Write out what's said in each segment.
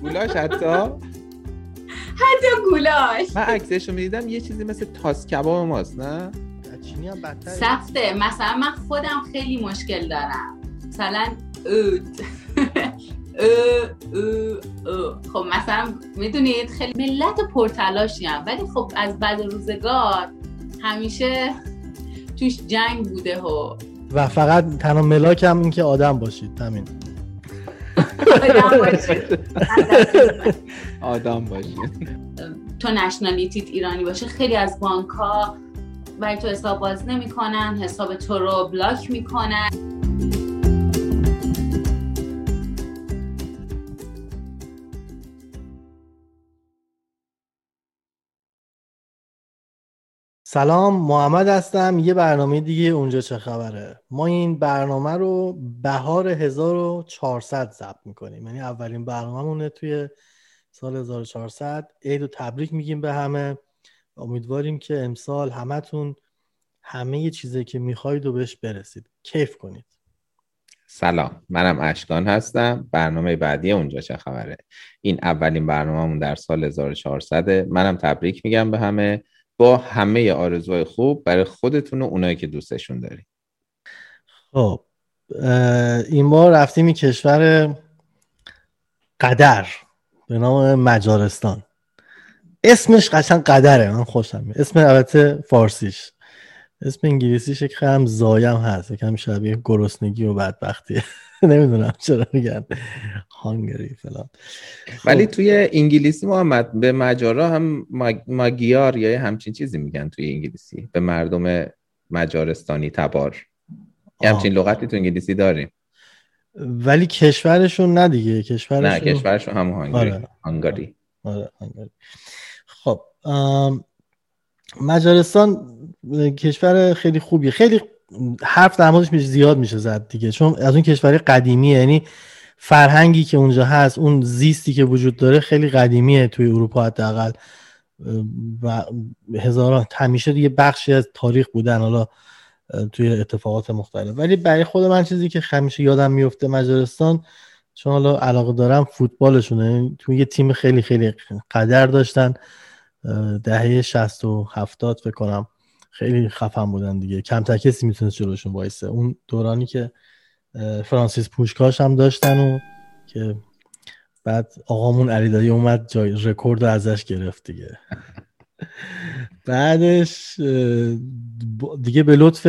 گولاش حتی؟ حتی گولاش. من عکسش رو می‌دیدم یه چیزی مثل تاس کباب ماست نه؟ چینی هم بدتر سخته. مثلا من خودم خیلی مشکل دارم. مثلا اود خب مثلا می‌دونید خیلی ملت پرتلاشی هم. ولی خب از بعد روزگار همیشه توش جنگ بوده و و فقط تنها ملاک هم این که آدم باشید. همین. آدم باشید تو نشنالیتیت ایرانی باشه خیلی از بانک ها برای تو حساب باز نمی‌کنن حساب تو رو بلاک می‌کنن. سلام محمد هستم. یه برنامه دیگه اونجا چه خبره؟ ما این برنامه رو بهار 1400 ضبط می‌کنیم. یعنی اولین برنامه توی سال 1400 عید و تبریک میگیم به همه. امیدواریم که امسال همتون همه چیزی که می‌خواید و بهش برسید. کیف کنید. سلام منم اشکان هستم. برنامه بعدی اونجا چه خبره؟ این اولین برنامهمون در سال 1400 منم تبریک میگم به همه. با همه آرزوهای خوب برای خودتون و اونایی که دوستشون دارید خب این بار رفتیم این کشور قدر به نام مجارستان. اسمش قشنگ قدره من خوشم اسم البته فارسیش. اسم انگلیسیش یک هم زایم هست یکم شبیه گرسنگی و بدبختیه نمی‌دونم چرا میگن. هانگری فلان. ولی توی انگلیسی محمد به مجارا هم ماگیار یا همچین چیزی میگن توی انگلیسی. به مردم مجارستانی تبار. همچین لغتی تو انگلیسی داریم ولی کشورشون نه دیگه. کشورشون نه کشورشون هم هانگری. آره. هانگری. آره. خب مجارستان کشور خیلی خوبیه. خیلی حرف در موردش میشه زیاد میشه زد دیگه. چون از اون کشور قدیمیه. یعنی فرهنگی که اونجا هست اون زیستی که وجود داره خیلی قدیمیه توی اروپا حداقل. و هزاران همیشه یه بخشی از تاریخ بودن حالا توی اتفاقات مختلف. ولی برای خود من چیزی که همیشه یادم میفته مجارستان چون حالا علاقه دارم فوتبالشونه. توی یه تیم خیلی خیلی قدر داشتن. دهه 60 و 70 فکر کنم. خیلی خفن بودن دیگه. کمتر کسی می‌تونست جلوشون وایسه. اون دورانی که فرانسیس پوشکاش هم داشتن و که بعد آقامون علی اومد جای رکورد رو ازش گرفت دیگه. بعدش دیگه به لطف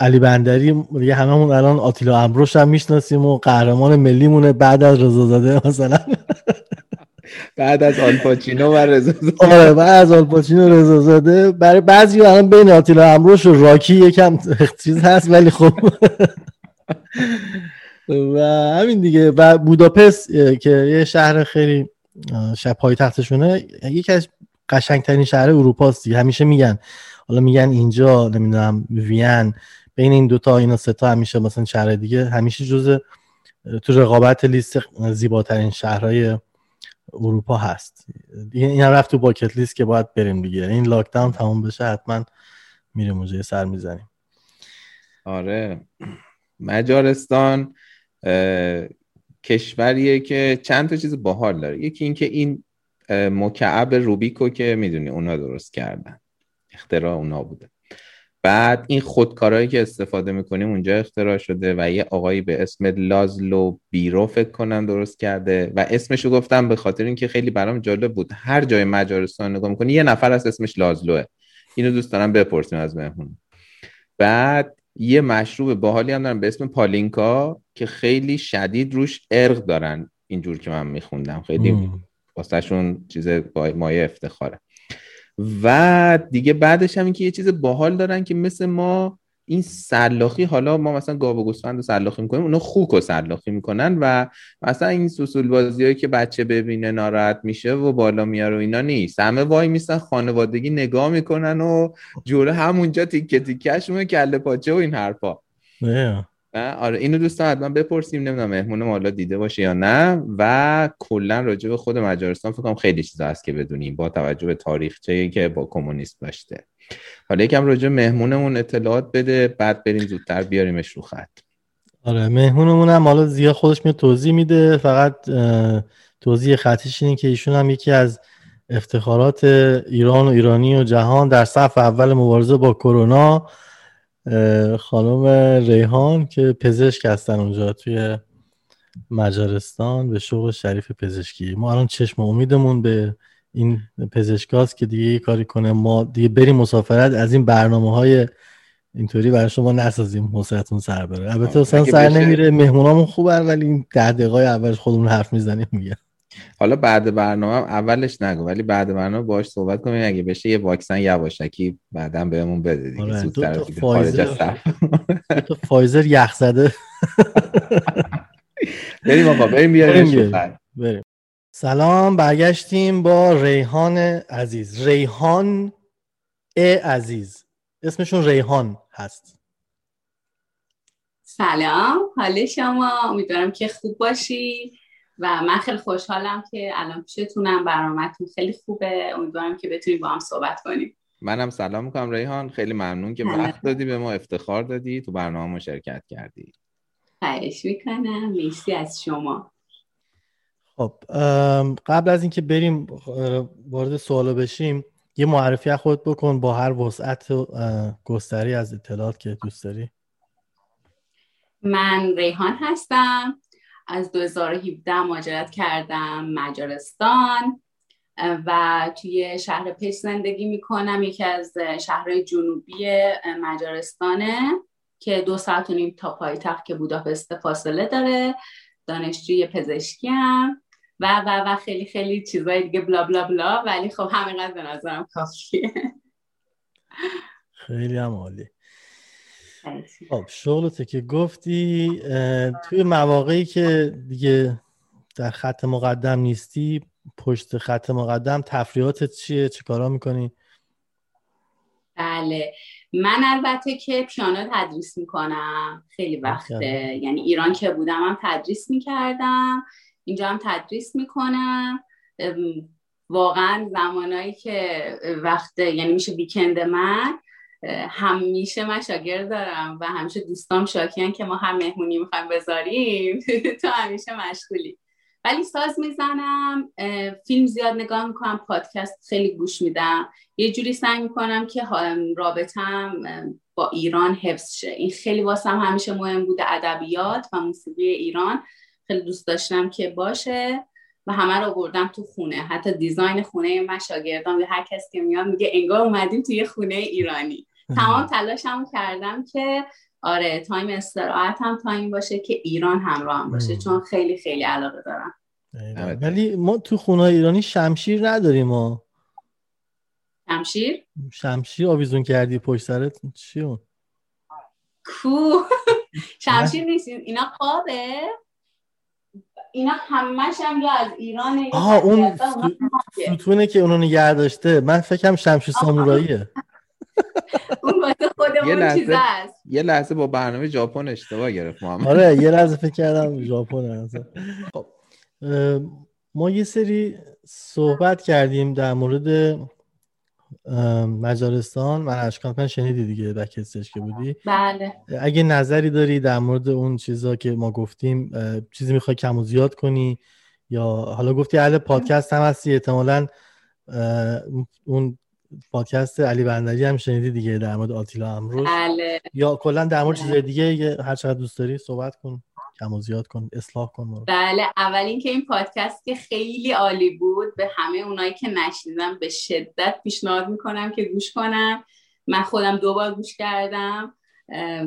علی بندری دیگه هممون الان آتیلا امروش هم می‌شناسیم و قهرمان ملیمونه بعد از رضا مثلا. بعد از آلپاچینو و رضا آره بعد از آلپاچینو رضا زاده برای بعضی الان بین آتیلا امروش و راکی یکم چیز هست ولی خب. و همین دیگه. و بوداپست که یه شهر خیلی شب پای تختشونه یکی از قشنگترین شهر اروپا است همیشه میگن. حالا میگن اینجا نمی‌دونم وین بین این دوتا اینا تا همیشه مثلا شهر دیگه. همیشه جز تو رقابت لیست زیباترین شهرهای اروپا هست. دیگه این هم رفت تو باکت لیست که باید بریم دیگه. این لاکداون تموم بشه حتما میریم اونجا سر می‌زنیم. آره. مجارستان کشوریه که چند تا چیز باحال داره. یکی اینکه این مکعب روبیکو که می‌دونی اونا درست کردن. اختراع اونا بوده. بعد این خودکارهایی که استفاده می‌کنیم اونجا اختراع شده و یه آقایی به اسم لازلو بیرو فکر کنم درست کرده و اسمشو گفتم به خاطر اینکه خیلی برام جالب بود. هر جای مجارستان نگاه می‌کنی یه نفر از اسمش لازلوه. اینو دوست دارم بپرسیم از مهمون بعد یه مشروب باحالی هم دارن به اسم پالینکا که خیلی شدید روش ارق دارن اینجور که من میخوندم. خیلی واسهشون چیز مایه افتخاره. و دیگه بعدش هم که یه چیز باحال دارن که مثل ما این سلاخی حالا ما مثلا گاو و گوسفند رو سلاخی می‌کنیم اونا خوک رو سلاخی می‌کنن و مثلا این سوسول بازی هایی که بچه ببینه ناراحت میشه و بالا میاره و اینا نیست. همه وای میستن خانوادگی نگاه می‌کنن و جوره همونجا تیکه تیکهشون کله پاچه و این حرفا. آره اینو دوستان حتما بپرسیم نمی‌دونم مهمون حالا دیده باشه یا نه. و کلا راجع به خود مجارستان فکر کنم خیلی چیزا هست که بدونیم با توجه به تاریخچه‌ای که با کمونیسم داشته. حالا یکم راجع مهمونمون اطلاعات بده بعد بریم زودتر بیاریمش رو خط. آره مهمونمون هم حالا زیاد خودش میاد توضیح میده. فقط توضیح خطیش اینه که ایشون هم یکی از افتخارات ایران و ایرانی و جهان در صف اول مبارزه با کرونا خانم ریحان که پزشک هستن اونجا توی مجارستان به شغل شریف پزشکی. ما الان چشم امیدمون به این پزشکاست که دیگه کاری کنه. ما دیگه بریم مسافرت از این برنامه های اینطوری برای شما نسازیم حوصلتون سر بره. البته اصلا سر نمیره. مهمونامون خوبه ولی این ده دقیقه اولش خودمون حرف می‌زنیم میگه حالا بعد برنامه اولش نگو ولی بعد برنامه باهاش صحبت کنیم. اگه بشه یه واکسن یواشکی بعدا بهمون بده دیگه. آره زودتر فایزر فایزر یخ زده. بریم آقا بریم بریم. سلام برگشتیم با ریحان عزیز. ریحان ا عزیز. اسمشون ریحان هست. سلام حال شما؟ امیدوارم که خوب باشی. و من خیلی خوشحالم که الان پیشتونم برنامهتون خیلی خوبه. امیدوارم که بتونیم با هم صحبت کنیم. منم سلام می‌کنم ریحان. خیلی ممنون که وقت دادی به ما افتخار دادی تو برنامه ما شرکت کردی. خواهش می‌کنم. مرسی از شما. خب قبل از اینکه بریم وارد سوالو بشیم یه معرفی از خود بکن با هر وسعت گستری از اطلاعات که دوست داری. من ریحان هستم. از 2017 مهاجرت کردم مجارستان و توی شهر پیش زندگی می‌کنم. یکی از شهرهای جنوبی مجارستانه که دو ساعت و نیم تا پایتخت که بوداپست فاصله داره. دانشجوی پزشکی هم و و و خیلی خیلی چیزای دیگه بلا بلا بلا. ولی خب همینقدر به نظرم کافیه. خیلی هم عالی. خب شغلته که گفتی توی مواقعی که دیگه در خط مقدم نیستی پشت خط مقدم تفریحاتت چیه؟ چه کارا می‌کنی؟ بله. من البته که پیانو تدریس می‌کنم. خیلی وقته. یعنی ایران که بودم هم تدریس می‌کردم. اینجا هم تدریس می‌کنم. واقعا زمانایی که وقت یعنی میشه ویکند من همیشه من شاگرد دارم و همیشه دوستام شاکیان که ما هم مهمونی می‌خوایم بذاریم. تو همیشه مشغولی. ولی ساز می‌زنم فیلم زیاد نگاه می‌کنم پادکست خیلی گوش میدم. یه جوری سعی می‌کنم که رابطم با ایران حفظ شه. این خیلی واسم همیشه مهم بوده ادبیات و موسیقی ایران. خیلی دوست داشتم که باشه و همه رو بردم تو خونه. حتی design خونه من شاگردان هر کسی که میاد میگه انگار اومدیم توی خونه ایرانی. تمام تلاشم کردم که آره time استراحت هم time باشه که ایران همراه هم باشه چون خیلی خیلی علاقه دارم. ولی ما تو خونه ایرانی شمشیر نداریم ما. شمشیر؟ شمشیر آویزون کردی پشت سرت؟ چی اون؟ کو؟ شمشیر نیست. اینا قابه اینا همش هم یا از ایران آها اون ستونه که اونو نگه داشته. من فکرم شمشیر ساموراییه. اون چیز است یه لحظه با برنامه ژاپن اشتباه گرفت محمد. آره یه لحظه فکر کردم ژاپن خب ما یه سری صحبت کردیم در مورد مجارستان. من اشکان شنیدی دیگه در کسش که بودی؟ بله. اگه نظری داری در مورد اون چیزا که ما گفتیم چیزی می‌خوای کم و زیاد کنی؟ یا حالا گفتی اهل پادکست هم هستی احتمالا اون پادکست علی بندری هم شنیدی دیگه در مورد آتیلا امروز؟ بله. یا کلا در مورد چیز دیگه هر چقدر دوست داری صحبت کن کم و زیاد کن اصلاح کن بله اول اینکه این پادکست که خیلی عالی بود به همه اونایی که نشنیدم به شدت پیشنهاد می‌کنم که گوش کنم. من خودم دوبار گوش کردم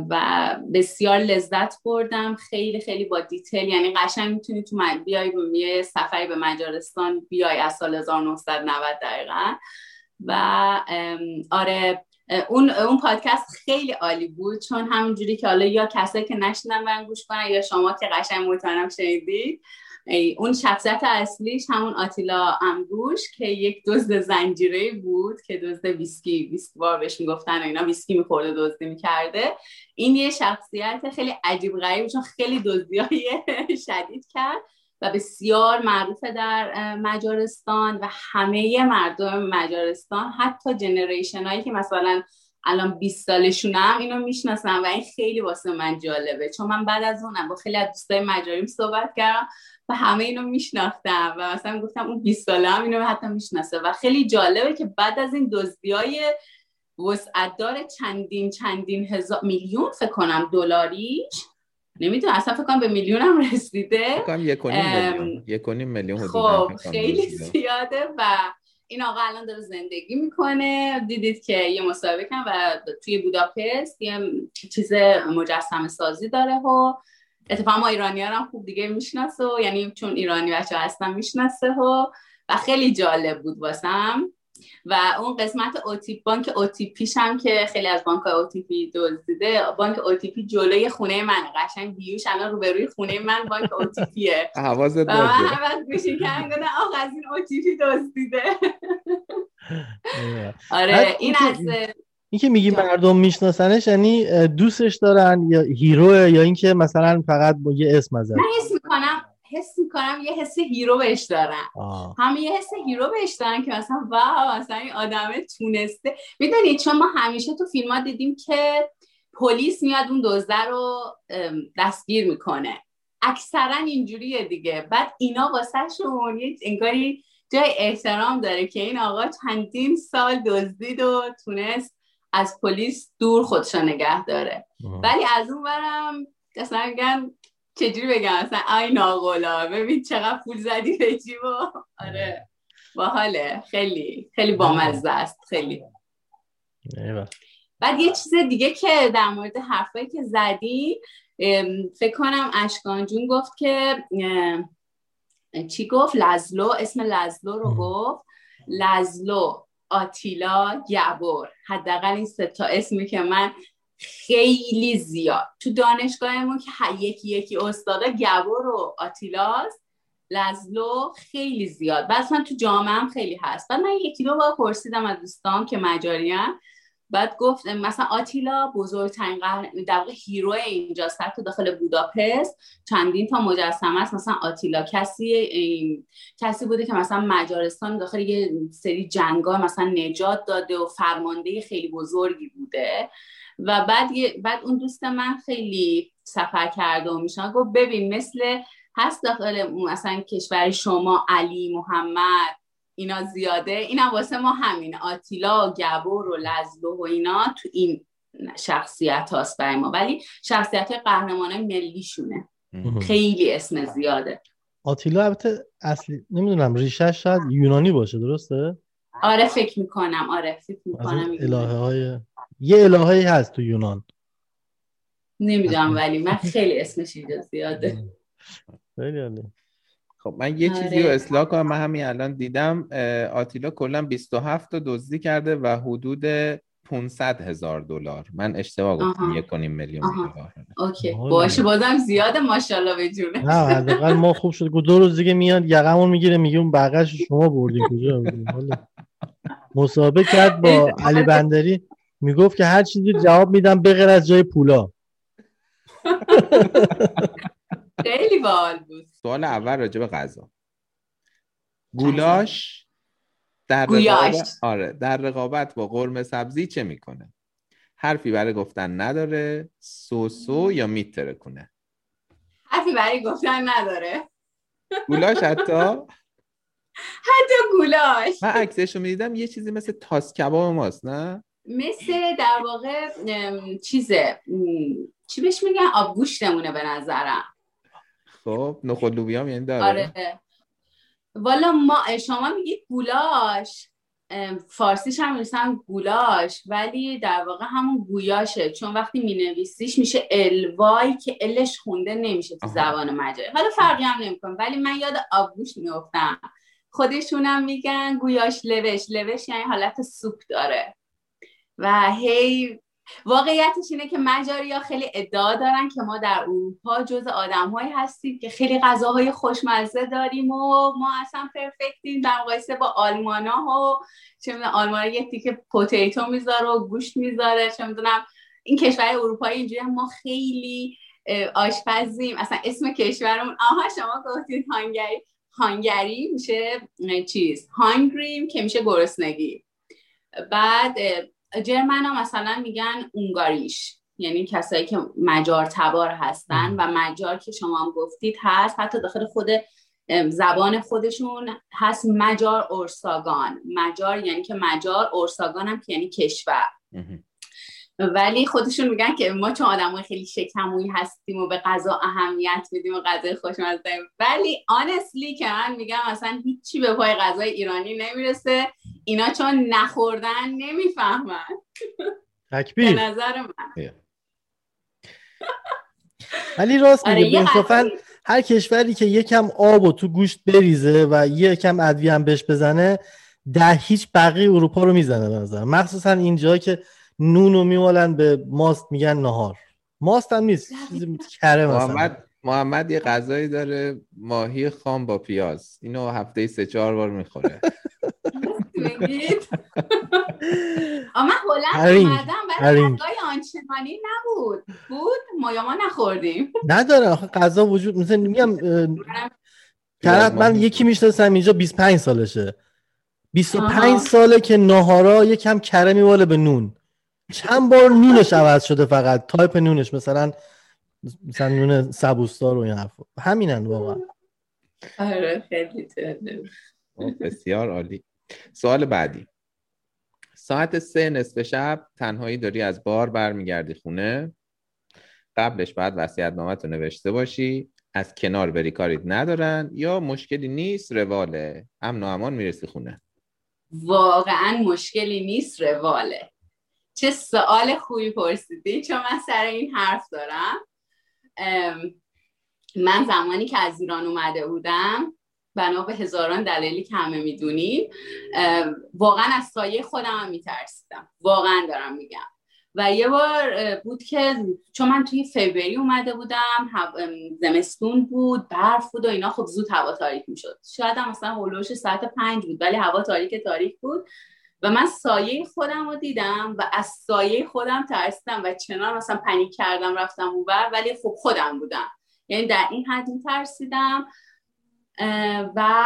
و بسیار لذت بردم. خیلی خیلی با detail یعنی قشنگ می‌تونی تو بیای یه سفری به مجارستان بیای از سال 1990 دقیقا. و آره اون اون پادکست خیلی عالی بود. چون همونجوری که حالا یا کسایی که نشنن برن گوش کنن یا شما که قشنگ مطمئنم شنیدید. اون شخصیت اصلیش همون آتیلا آمبروش که یک دزد زنجیره بود که دزد ویسکی ویسکی robber بهش می‌گفتن و اینا ویسکی میخورده دزدی می‌کرده. این یه شخصیت خیلی عجیب غریب چون خیلی دزدی های شدید کرد. و بسیار معروفه در مجارستان و همه مردم مجارستان. حتی جنریشن هایی که مثلا الان 20 سالشونم اینو می‌شناسم و این خیلی واسه من جالبه. چون من بعد از اونم با خیلی از دوستای مجاریم صحبت کردم و همه اینو میشناختم و مثلا گفتم اون 20 ساله هم اینو حتی می‌شناسه و خیلی جالبه که بعد از این دزدی های وسعتدار چندین چندین هزار میلیون فکر کنم دلاریش نمی‌دونم اصلا فکر کنم به میلیون هم رسیده. فکر کنم یک میلیون میلیون خب خیلی زیاده و این آقا الان داره زندگی می‌کنه. دیدید که یه مسابقه کن و توی بوداپست یه چیز مجسم سازی داره و اتفاقا ما ایرانی هم خوب دیگه می‌شناسه یعنی چون ایرانی بچه هستن می‌شناسه و و خیلی جالب بود واسم. و اون قسمت اوتیپ بانک اوتیپیش هم که خیلی از بانک اوتیپی دزدیده بانک اوتیپی جلوی خونه من قشنگ بیوش الان روبروی خونه من بانک اوتیپیه. حواست باشه. من هم گوشی کردم آقا از این اوتیپی دزدیده. آره این از این که میگی مردم میشناسنش یعنی دوستش دارن یا هیروه یا اینکه مثلا فقط با یه اسم ازش. من حس می‌کنم حس می‌کنم یه حس hero بهش دارن همه یه حس hero بهش دارن که مثلا wow مثلا این آدمه تونسته. می‌دونید چون ما همیشه تو فیلم ها دیدیم که پلیس میاد اون دزده رو دستگیر می‌کنه. اکثرا اینجوریه دیگه. بعد اینا واسه شون انگاری جای احترام داره که این آقا چندین سال دزدید و تونست از پلیس دور خودشو نگه داره. ولی از اون برم میگن چجوری بگم؟ اصلا آی ناغلا ببین چقدر پول زدی به جیبو. آره. باحاله. خیلی. خیلی بامزه است. خیلی. بعد یه چیز دیگه که در مورد حرفایی که زدی فکر کنم اشکان جون گفت که چی گفت؟ لزلو. اسم لزلو رو گفت. لزلو آتیلا گبور حداقل این سه تا اسمی که من خیلی زیاد. تو دانشگاهمون که یکی یکی استادا گبور و آتیلاس لزلو خیلی زیاد. بس من تو جامعه هم خیلی هست. بعد من یکی دو بار پرسیدم از دوستان که مجاریان بعد گفت مثلا آتیلا بزرگترین قهر در واقع هیرو اینجاست حتی داخل بوداپست. چندین تا مجسمه است. مثلا آتیلا کسی کسی بوده که مثلا مجارستان داخل یه سری جنگا مثلا نجات داده و فرمانده خیلی بزرگی بوده. و بعد بعد اون دوست من خیلی سفر کرده و میشن. گفت ببین مثل هست داخل مثلا کشور شما علی محمد اینا زیاده. اینا واسه ما همین آتیلا و گبور و لزلو و اینا تو این شخصیت هاست برای ما. ولی شخصیت قهرمان ملیشونه. خیلی اسم زیاده. آتیلا البته اصلی نمی‌دونم ریشش شاید یونانی باشه درسته؟ آره فکر می‌کنم. آره فکر می‌کنم الهه های یه الهه‌ای هست تو یونان. نمی‌دونم ولی من خیلی اسمش اینجا زیاده. خیلی خب من یه چیزی رو آره. اصلاح کنم. من همین الان دیدم آتیلا کلا 27 تا دزدی کرده و حدود 500 هزار دلار. من اشتباه گفتم یک کنیم میلیون دلار. اوکی. باشه بازم زیاده ماشاءالله به جونه نه حداقل ما خوب شد. دو روز دیگه میاد یقمون می‌گیره میگه اون بغلش شما بردین. کجا؟ مسابقه کرد با علی بندری. می‌گفت که هر چیزی جواب میدم بغیر از جای پولا. خیلی بال بود. سوال اول راجع به غذا. گولاش در رقابت آره در رقابت با قرمه سبزی چه می‌کنه؟ حرفی برای گفتن نداره سوسو یا میتره کنه حرفی برای گفتن نداره. گولاش حتی؟ حتی گولاش. من عکسشو می‌دیدم یه چیزی مثل تاس کباب ماست نه؟ مثل در واقع چیزه چی بهش میگن؟ آبگوشتمونه به نظرم. خب نخود لوبیا یعنی داره؟ آره. والا ما شما میگید گولاش. فارسیش هم می‌رسن گولاش ولی در واقع همون گویاشه. چون وقتی مینویسیش میشه الوای که الش خونده نمیشه تو زبان مجاری حالا فرقی هم نمی‌کنه ولی من یاد آبگوش میفتم خودشونم میگن گویاش لوش. لوش یعنی حالت سوپ داره. و هی واقعیتش اینه که ها خیلی ادعا دارن که ما در اروپا جز آدمهایی هستیم که خیلی غذاهای خوشمزه داریم و ما اصلا پرفکتیم. در مقایسه با آلمان ها و چه می‌دونم آلمان یه تیکه پوتیتو می‌ذاره و گوشت می‌ذاره. چه می‌دونم این کشور اروپایی اینجوری ما خیلی آشپزیم. اصلا اسم کشورمون آها شما گفتید هانگری. هانگری میشه چیز هانگریم که میشه گرسنگی. بعد جرمن ها مثلا میگن اونگاریش یعنی کسایی که مجار تبار هستن و مجار که شما هم گفتید هست حتی داخل خود زبان خودشون هست مجار اورساگان. مجار یعنی که مجار اورساگان هم که یعنی کشور. ولی خودشون میگن که ما چون آدم خیلی شکموی هستیم و به غذا اهمیت میدیم و غذای خوشمزه ولی آنستلی که من میگم اصلا هیچی به پای غذای ایرانی نمی‌رسه. اینا چون نخوردن نمی‌فهمن. تکبیر. به نظر من. ولی راست میگه آره هر کشوری که یکم آب و تو گوشت بریزه و یکم ادویه هم بهش بزنه در هیچ بقیه اروپا رو می‌زنه به نظر مخصوصا اینجا که نون رو میمالن به ماست میگن نهار. ماست هم نیست چیزی کره مثلا. محمد محمد یه غذایی داره ماهی خام با پیاز. اینو هفته سه چهار بار می‌خوره. اما هلند اومدم برای غذای آنچنانی نبود. بود ما یا ما نخوردیم. نداره آخه غذا وجود مثلا میگم طرف من یکی می‌شناسم اینجا 25 سالشه. 25 ساله که ناهارا یکم کره میواله به نون. چند بار نونش عوض شده فقط. تایپ نونش مثلا مثلا نون سبوستار و این حرف همینن واقعا. آره خیلی بسیار عالی. سوال بعدی. ساعت سه نصف شب تنهایی داری از بار برمیگردی خونه. قبلش بعد وسیعت نامت رو نوشته باشی. از کنار بری کاریت ندارن یا مشکلی نیست رواله. امن و امان می‌رسی خونه. واقعا مشکلی نیست رواله. چه سوال خوبی پرسیدی؟ چون من سر این حرف دارم. من زمانی که از ایران اومده بودم بنا به هزاران دلیلی که همه می‌دونیم واقعا از سایه خودم هم میترسیدم. واقعا دارم میگم. و یه بار بود که چون من توی فیبری اومده بودم زمستون بود برف بود و اینا خب زود هوا تاریک می‌شد. شاید هم مثلا هلوش ساعت پنج بود ولی هوا تاریک تاریک بود. و من سایه خودم رو دیدم و از سایه خودم ترسیدم و چنان مثلا پنیک کردم رفتم اوبر ولی خب خودم بودم. یعنی در این حد ترسیدم و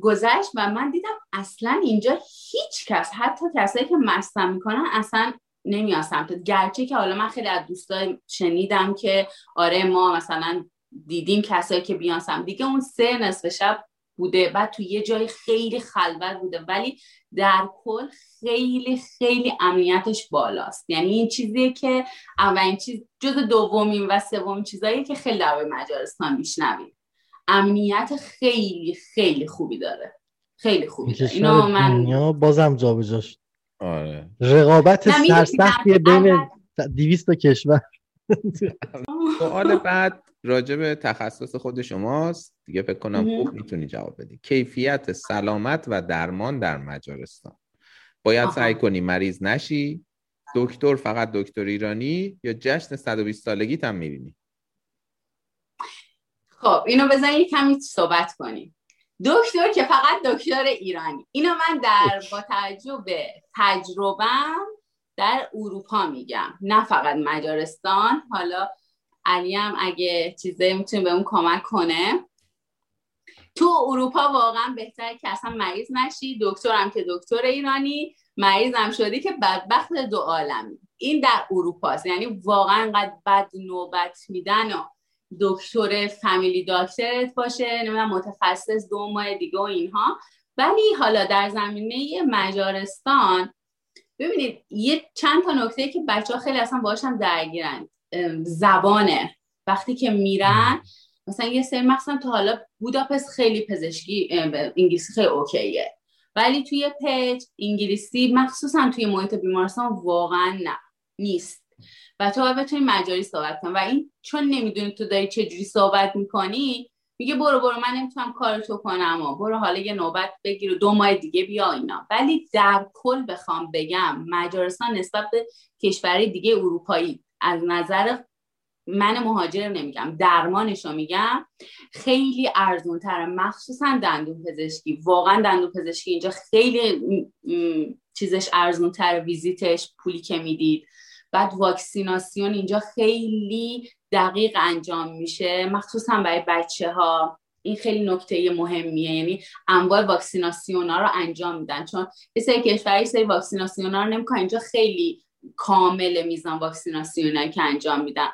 گذشت و من دیدم اصلا اینجا هیچ کس حتی کسایی که مستم می‌کنن اصلا نمیاد سمت گرچه که حالا من خیلی از دوستای شنیدم که آره ما مثلا دیدیم کسایی که بیان سمت. دیگه اون سه نصف شب بوده بعد تو یه جای خیلی خلوت بوده. ولی در کل خیلی خیلی امنیتش بالاست. یعنی این چیزیه که اولین چیز جز دومین و سومین چیزایی که خیلی در مجارستان میشنوید. امنیت خیلی خیلی خوبی داره. خیلی خوبی داره. اینو من بازم جابجاش. آره. رقابت سرسختی بین 200 کشور. سوال بعد راجع به تخصص خود شماست. دیگه فکر کنم خوب می‌تونی جواب بدی. کیفیت سلامت و درمان در مجارستان. باید سعی کنی مریض نشی. دکتر فقط دکتر ایرانی یا جشن 120 سالگیت هم می‌بینی؟ خب اینو بزنید کمی صحبت کنیم. دکتر که فقط دکتر ایرانی. اینو من در با توجه به تجربم در اروپا میگم. نه فقط مجارستان. حالا علی هم اگه چیزه می‌تونه به اون کمک کنه. تو اروپا واقعا بهتره که اصلا مریض نشی. دکترم که دکتر ایرانی مریضم شدی که بدبخت دو عالمی این در اروپاست. یعنی واقعا انقدر بد نوبت میدن و دکتر فامیلی داکترت باشه. نمی‌دونم متخصص دو ماه دیگه و اینها. ولی حالا در زمینه مجارستان ببینید یه چند تا نکته که بچه ها خیلی اصلا باشم درگیرن. زبانه. وقتی که میرن مثلا یه سری مخصوصا تا حالا بوداپست خیلی پزشکی انگلیسی خیلی اوکیه. ولی توی پچ انگلیسی مخصوصا توی محیط بیمارستان واقعا نه نیست. و تو باید بتونی مجاری صحبت کنی. و این چون نمی‌دونی تو داری چجوری صحبت می‌کنی میگه برو برو من نمی‌تونم کار تو کنم و برو حالا یه نوبت بگیر و دو ماه دیگه بیا اینا. ولی در کل بخوام بگم مجارستان نسبت به کشوری دیگه اروپایی از نظر من مهاجر نمیگم درمانش رو میگم خیلی ارزون تره مخصوصا دندون پزشکی. واقعا دندون پزشکی اینجا خیلی چیزش ارزون تره ویزیتش پولی که می‌دید. بعد واکسیناسیون اینجا خیلی دقیق انجام میشه. مخصوصا برای بچه ها این خیلی نکته مهمیه. یعنی انواع واکسیناسیون ها رو انجام میدن. چون یه سری کشوری سری واکسیناسیون ها رو نمی‌کنن. اینجا خیلی کامل میزان واکسیناسیون که انجام میدن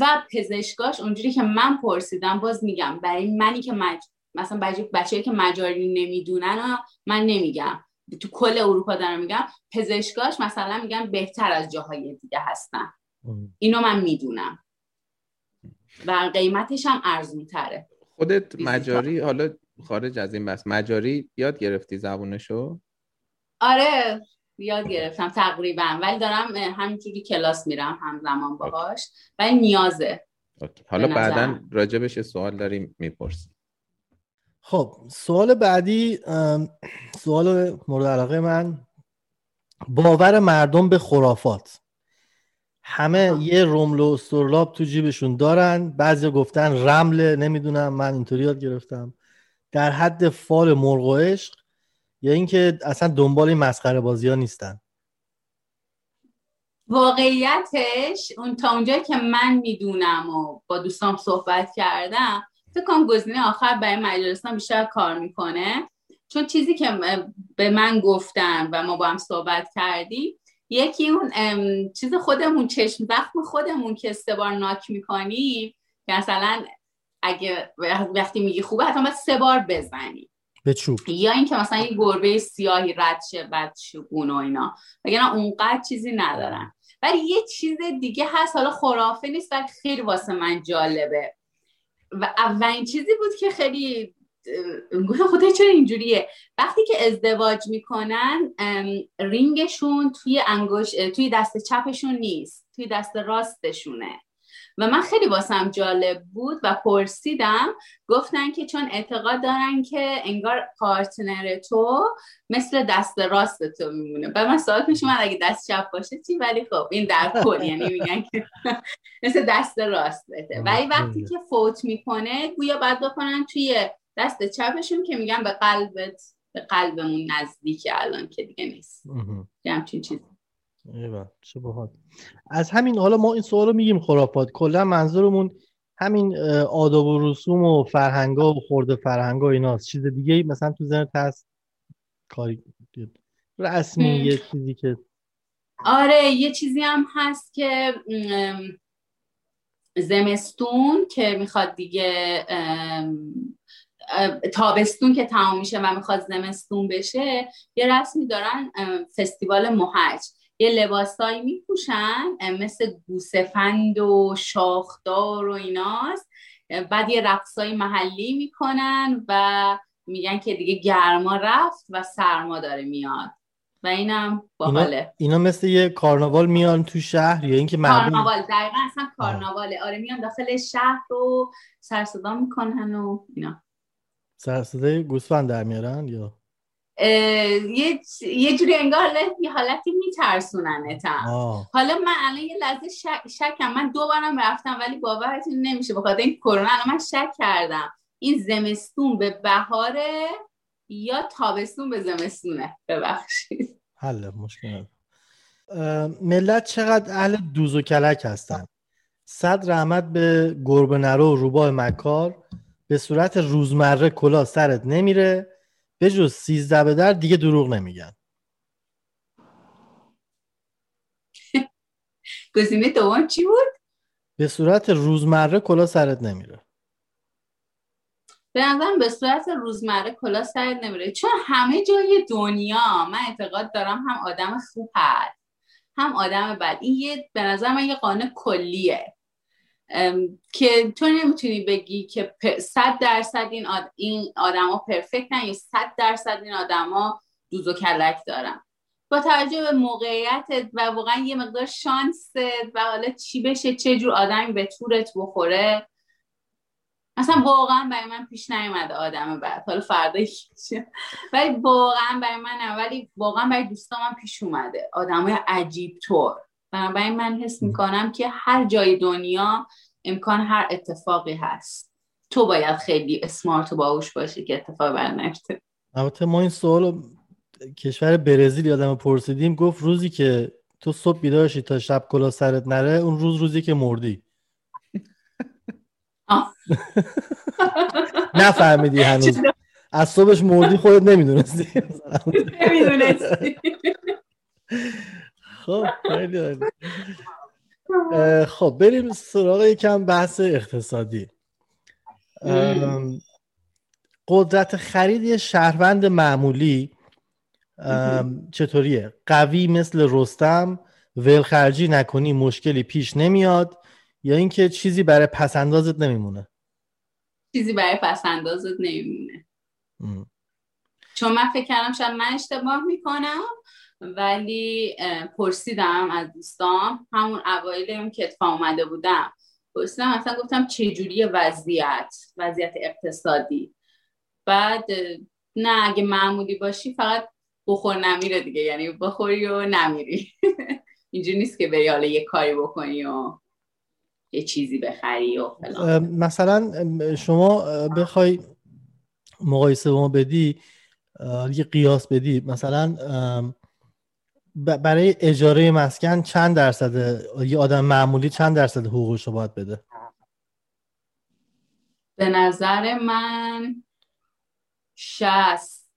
و پزشکاش اونجوری که من پرسیدم باز میگم برای منی که مج... مثلا بچه که مجاری نمی‌دونن من نمیگم. تو کل اروپا دارم میگم پزشکاش مثلا میگن بهتر از جاهای دیگه هستن. اینو من می‌دونم. و قیمتش هم ارزون تره خودت مجاری حالا خارج از این بس مجاری یاد گرفتی زبونشو؟ آره. یاد گرفتم تقریبا. ولی دارم همینجوری کلاس میرم همزمان باهاش. ولی نیازه. حالا بعدا راجبش سوال داریم می‌پرسیم. خب سوال بعدی سوال مورد علاقه من. باور مردم به خرافات. همه یه رمل و استرلاب تو جیبشون دارن. بعضی گفتن رمل نمی‌دونم من اینطوری یاد گرفتم. در حد فال مرغ و عشق یا اینکه اصلا دنبال این مسخره بازی ها نیستن. واقعیتش اون تا اونجایی که من می‌دونم و با دوستام صحبت کردم فکر کنم گزینه آخر برای مجلسان بیشتر کار می‌کنه. چون چیزی که به من گفتن و ما با هم صحبت کردیم یکی اون چیز خودمون چشم زخم خودمون که سه بار ناک می‌کنیم مثلا اگه وقتی میگی خوبه حتی باید سه بار بزنی به چوب. یا اینکه مثلا یه گربه سیاهی رد شه بعد شگون و اینا. وگرنه اونقدر چیزی ندارن. ولی یه چیز دیگه هست حالا خرافه نیست ولی خیلی واسه من جالبه. و اولین چیزی بود که خیلی گفتم خدا چرا اینجوریه؟ وقتی که ازدواج می‌کنن رینگشون توی انگوش توی دست چپشون نیست توی دست راستشونه. و من خیلی واسم جالب بود و پرسیدم گفتن که چون اعتقاد دارن که انگار پارتنر تو مثل دست راست تو میمونه. و من سوال پیش من اگه دست چپ باشه چی؟ ولی خب این در کل یعنی میگن که مثل دست راست بده ولی وقتی که فوت می‌کنه گویا باید بکنن توی دست چپشون که میگن به قلبت به قلبمون نزدیک الان که دیگه نیست. همچین چیزی. چه از همین حالا ما این سوال رو میگیم خرافات. کلا منظورمون همین آداب و رسوم و فرهنگا و خورده فرهنگا و ایناست. چیز دیگه مثلا تو ذهنت هست؟ کاری رسمی یه چیزی که آره یه چیزی هم هست که زمستون که می‌خواد دیگه تابستون که تمام میشه و می‌خواد زمستون بشه یه رسمی دارن فستیوال محج یه لباسایی میپوشن مثل گوسفند و شاخدار و ایناست. بعد یه رقصای محلی می‌کنن و میگن که دیگه گرما رفت و سرما داره میاد. و اینم باحاله. اینا, اینا مثل یه کارناوال میان تو شهر یا اینکه مردم کارناوال دقیقا اصلا کارناواله. آره میان داخل شهر رو سرصدا می‌کنن و اینا. سرصدای گوسفند در میارن یا یه یه جوری انگار یه حالتی میترسوننتم حالا من الان یه لحظه شک... شکم. من دو بارم رفتم ولی باورتون نمیشه. بخاطر این کرونا الان من شک کردم. این زمستون به بهاره یا تابستون به زمستونه. ببخشید. حل مشکل ملت چقدر اهل دوز و کلک هستن؟ صد رحمت به گربه نرو و روباه مکار. به صورت روزمره کلا سرت نمیره. به جز سیزده به در دیگه دروغ نمیگن. گزینه دوم چی بود؟ به صورت روزمره کلا سرت نمیره. به نظرم به صورت روزمره کلا سرت نمیره. چون همه جای دنیا من اعتقاد دارم هم آدم خوب هست هم آدم بد این یه به نظر من یه قانون کلیه. که تو نمی‌تونی بگی که صد درصد این, آد... این آدما پرفکتن یا صد درصد این آدما دوز و کلک دارن. با توجه به موقعیتت و واقعا یه مقدار شانست و حالا چی بشه چه جور آدمی به تورت بخوره اصلا واقعا برای من پیش نیومده آدم بعد. حالا فردا ولی واقعا برای من ولی واقعا برای دوستام پیش اومده. آدمای عجیب طور. بنابراین من حس می‌کنم که هر جای دنیا امکان هر اتفاقی هست. تو باید خیلی اسمارت و باهوش باشی که اتفاق بر البته ما این سوال کشور برزیل یادم پرسیدیم گفت روزی که تو صبح بیدار تا شب کلا سرت نره اون روز روزی که مردی. نفهمیدی هنوز. از صبحش مردی خودت نمی‌دونستی. نمی‌دونستی. خب خیلی خب بریم سراغ یکم بحث اقتصادی. قدرت خرید یه شهروند معمولی چطوریه؟ قوی مثل رستم ولخرجی نکنی مشکلی پیش نمیاد یا اینکه چیزی برای پسندازت نمیمونه؟ چیزی برای پسندازت نمیمونه. چون من فکر کردم شاید من اشتباه می‌کنم ولی پرسیدم از دوستام. همون اوایل که اتفاق اومده بودم. پرسیدم اصلا گفتم چجوری وضعیت؟ وضعیت اقتصادی. بعد نه اگه معمولی باشی فقط بخور نمیره دیگه. یعنی بخوری و نمیری. اینجوری نیست که بری حالا یه کاری بکنی و یه چیزی بخری و فلان. مثلا شما بخوای مقایسه ما بدی یه قیاس بدی. مثلا برای اجاره مسکن چند درصد یه آدم معمولی چند درصد حقوقش رو باید بده؟ به نظر من شست.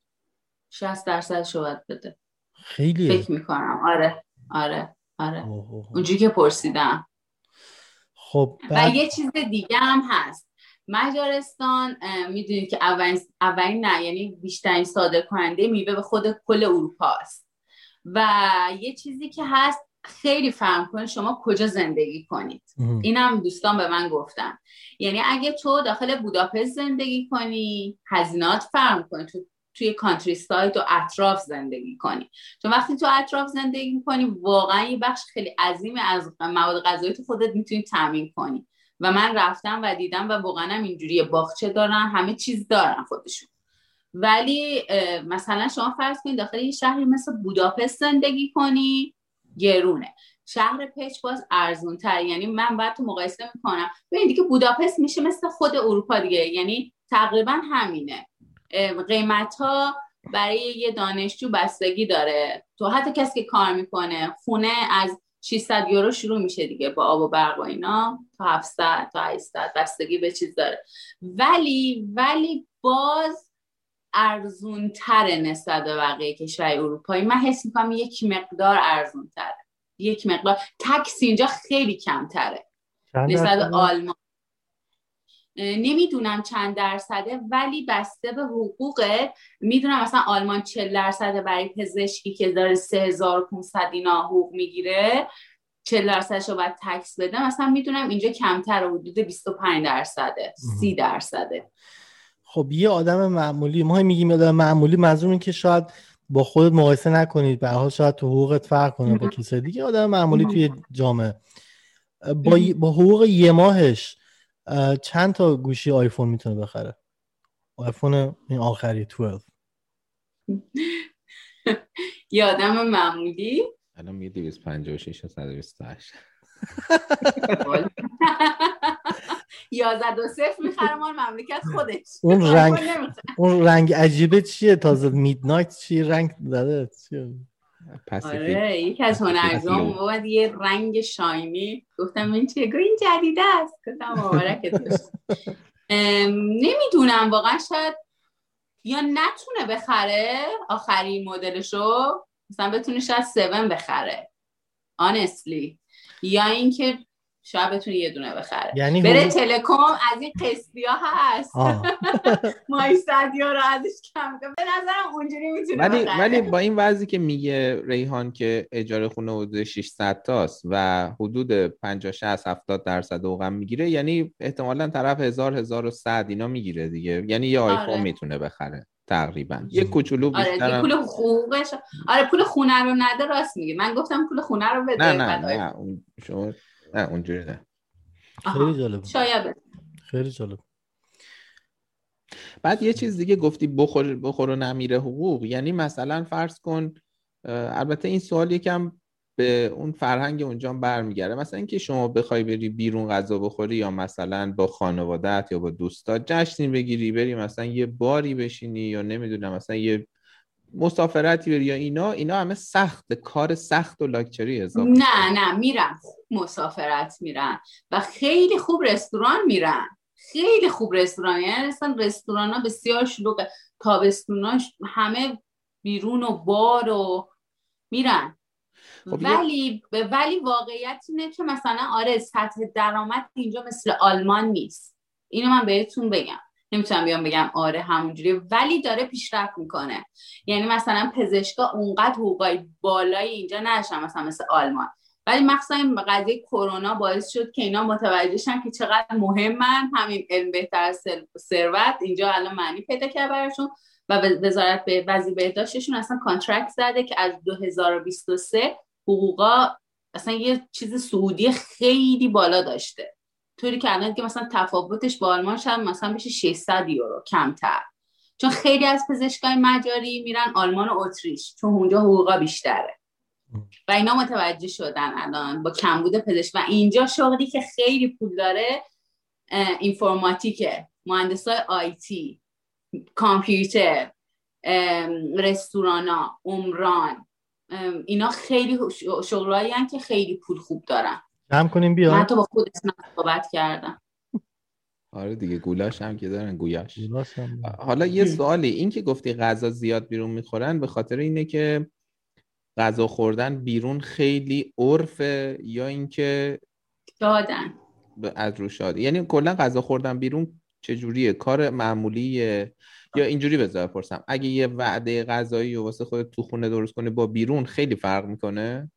شست درصد رو باید بده. خیلی فکر می‌کنم. آره. آره. آره. اونجوری که پرسیدم. خب و یه چیز دیگه هم هست. مجارستان می‌دونید که اولین اولین نه یعنی بیشترین صادر کننده میوه به خود کل اروپا است. و یه چیزی که هست خیلی فهم کنید شما کجا زندگی کنید. این هم دوستان به من گفتن. یعنی اگه تو داخل بوداپست زندگی کنی هزینات فرم کنی تو توی کانتری سایت و اطراف زندگی کنی. چون وقتی تو اطراف زندگی کنی واقعا یه بخش خیلی عظیم از مواد غذایی تو خودت می‌تونی تامین کنی. و من رفتم و دیدم و واقعا هم اینجوری باغچه دارن همه چیز دارن خودشون. ولی مثلا شما فرض کنید داخل یه شهری مثل بوداپست زندگی کنی گرونه. شهر پچ باز ارزون تر یعنی من باید تو مقایسه می‌کنم. ببین دیگه بوداپست میشه مثل خود اروپا دیگه. یعنی تقریبا همینه. قیمت ها برای یه دانشجو بستگی داره. تو حتی کسی که کار می‌کنه خونه از 600 یورو شروع میشه دیگه با آب و برق و اینا. تا 700 تا 800 بستگی به چیز داره. ولی ولی باز ارزون تره نسبت به بقیه کشور اروپایی. من حس می‌کنم یک مقدار ارزون تره یک مقدار. تکس اینجا خیلی کمتره. نسبت به آلمان. نمی‌دونم چند درصده ولی بسته به حقوقت می‌دونم مثلا آلمان 40 درصده برای پزشکی که داره 3500 اینا حقوق می‌گیره 40 درصدش رو باید تکس بده. مثلا می‌دونم اینجا کمتر حدود 25 درصده 30 درصده. خب یه آدم معمولی ما میگیم آدم معمولی منظور که شاید با خودت مقایسه نکنید. به حال شاید تو حقوقت فرق کنه با کسی دیگه آدم معمولی توی جامعه. با, با حقوق یه ماهش چند تا گوشی آیفون می‌تونه بخره؟ آیفون این آخری 12 یه آدم معمولی؟ الان میگه 256 و 128 یازد و صفر می‌خره مال مملکت خودش. اون رنگ اون رنگ عجیبه چیه؟ تازه میدنایت چی؟ رنگ داده چیه؟ آره یکی از هنرزان باید یه رنگ شاینی. گفتم این چیه؟ این جدیده است. گفتم مبارکت نمی‌دونم واقعا شاید یا نتونه بخره آخری مدلشو مثلا بتونه شاید 7 بخره. Honestly. یا اینکه شاید بتونی یه دونه بخره. یعنی بره تلکم از این قسطی ها هست مای صدیا رو ازش کم کنه به نظرم اونجوری می‌تونه ولی ولی با این وضعی که میگه ریحان که اجاره خونه حدود 600 تاست و حدود 50 60 70 درصد اوقم می‌گیره یعنی احتمالا طرف 1000 1100 اینا می‌گیره دیگه. یعنی یه آیفون آره. می‌تونه بخره تقریبا. یه کوچولو بیشتر آره پول حقوقش آره پول خونه رو نده راست میگه من گفتم پول خونه رو بده نه نه نه. شما نه اونجوری نه. خیلی جالب شاید. خیلی جالب. بعد یه چیز دیگه گفتی بخور بخور و نمیره حقوق. یعنی مثلا فرض کن البته این سوال یکم به اون فرهنگ اونجا برمیگرده. مثلا اینکه شما بخوای بری بیرون غذا بخوری یا مثلا با خانوادت یا با دوستات جشنی بگیری بری مثلا یه باری بشینی یا نمی‌دونم مثلا یه مسافرتی بری یا اینا اینا همه سخت. کار سخت و لاکچری اضافه. نه نه میرن. مسافرت میرن. و خیلی خوب رستوران میرن. خیلی خوب رستوران. یعنی اصلا رستوران ها بسیار شلوغه تابستوناش همه بیرون و بار و میرن. خب ولی ولی واقعیت اینه که مثلا آره سطح درآمد اینجا مثل آلمان نیست. اینو من بهتون بگم. نمی‌تونم بیام بگم آره همونجوری ولی داره پیشرفت می‌کنه. یعنی مثلا پزشکا اونقدر حقوقای بالای اینجا نشن مثلا مثل آلمان. ولی مخصوصا این قضیه کرونا باعث شد که اینا متوجه که چقدر مهمن. همین علم بهتر ثروت اینجا الان معنی پیدا کرد براشون و وزارت به وزیر بهداشتشون اصلا کانترکت زده که از 2023 حقوقا اصلا یه چیز سعودی خیلی بالا داشته. طوری که الان که مثلا تفاوتش با آلمان شد مثلا بشه 600 یورو کمتر. چون خیلی از پزشکای مجاری میرن آلمان و اتریش چون اونجا حقوقا بیشتره. و اینا متوجه شدن الان با کمبود پزشک. و اینجا شغلی که خیلی پول داره اینفورماتیکه. مهندسای آیتی کامپیوتر رستورانا عمران اینا خیلی شغلایی که خیلی پول خوب دارن. هم کنیم بیا من تو با خود صحبت کردم. آره دیگه گولاش هم که دارن گویاش. حالا یه سوالی این که گفتی غذا زیاد بیرون می‌خورن به خاطر اینه که غذا خوردن بیرون خیلی عرفه یا اینکه دادن از رو شاده یعنی کلا غذا خوردن بیرون چجوریه کار معمولیه؟ یا اینجوری بذار پرسم اگه یه وعده غذایی و واسه خودت تو خونه درست کنه با بیرون خیلی فرق می‌کنه؟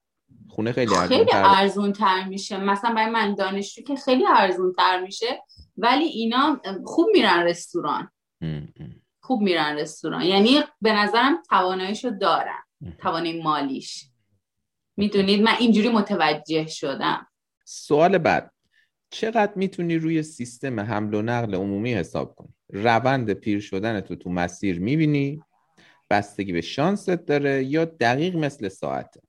خونه خیلی ارزون خیلی ارزون تر میشه. مثلا برای من دانشجو که خیلی ارزون تر میشه ولی اینا خوب میرن رستوران. خوب میرن رستوران. یعنی به نظرم تواناییشو دارن. توانایی مالیش. می‌دونید؟ من اینجوری متوجه شدم. سوال بعد. چقدر می‌تونی روی سیستم حمل و نقل عمومی حساب کنی؟ روند پیر شدن تو تو مسیر می‌بینی بستگی به شانست داره یا دقیق مثل ساعته؟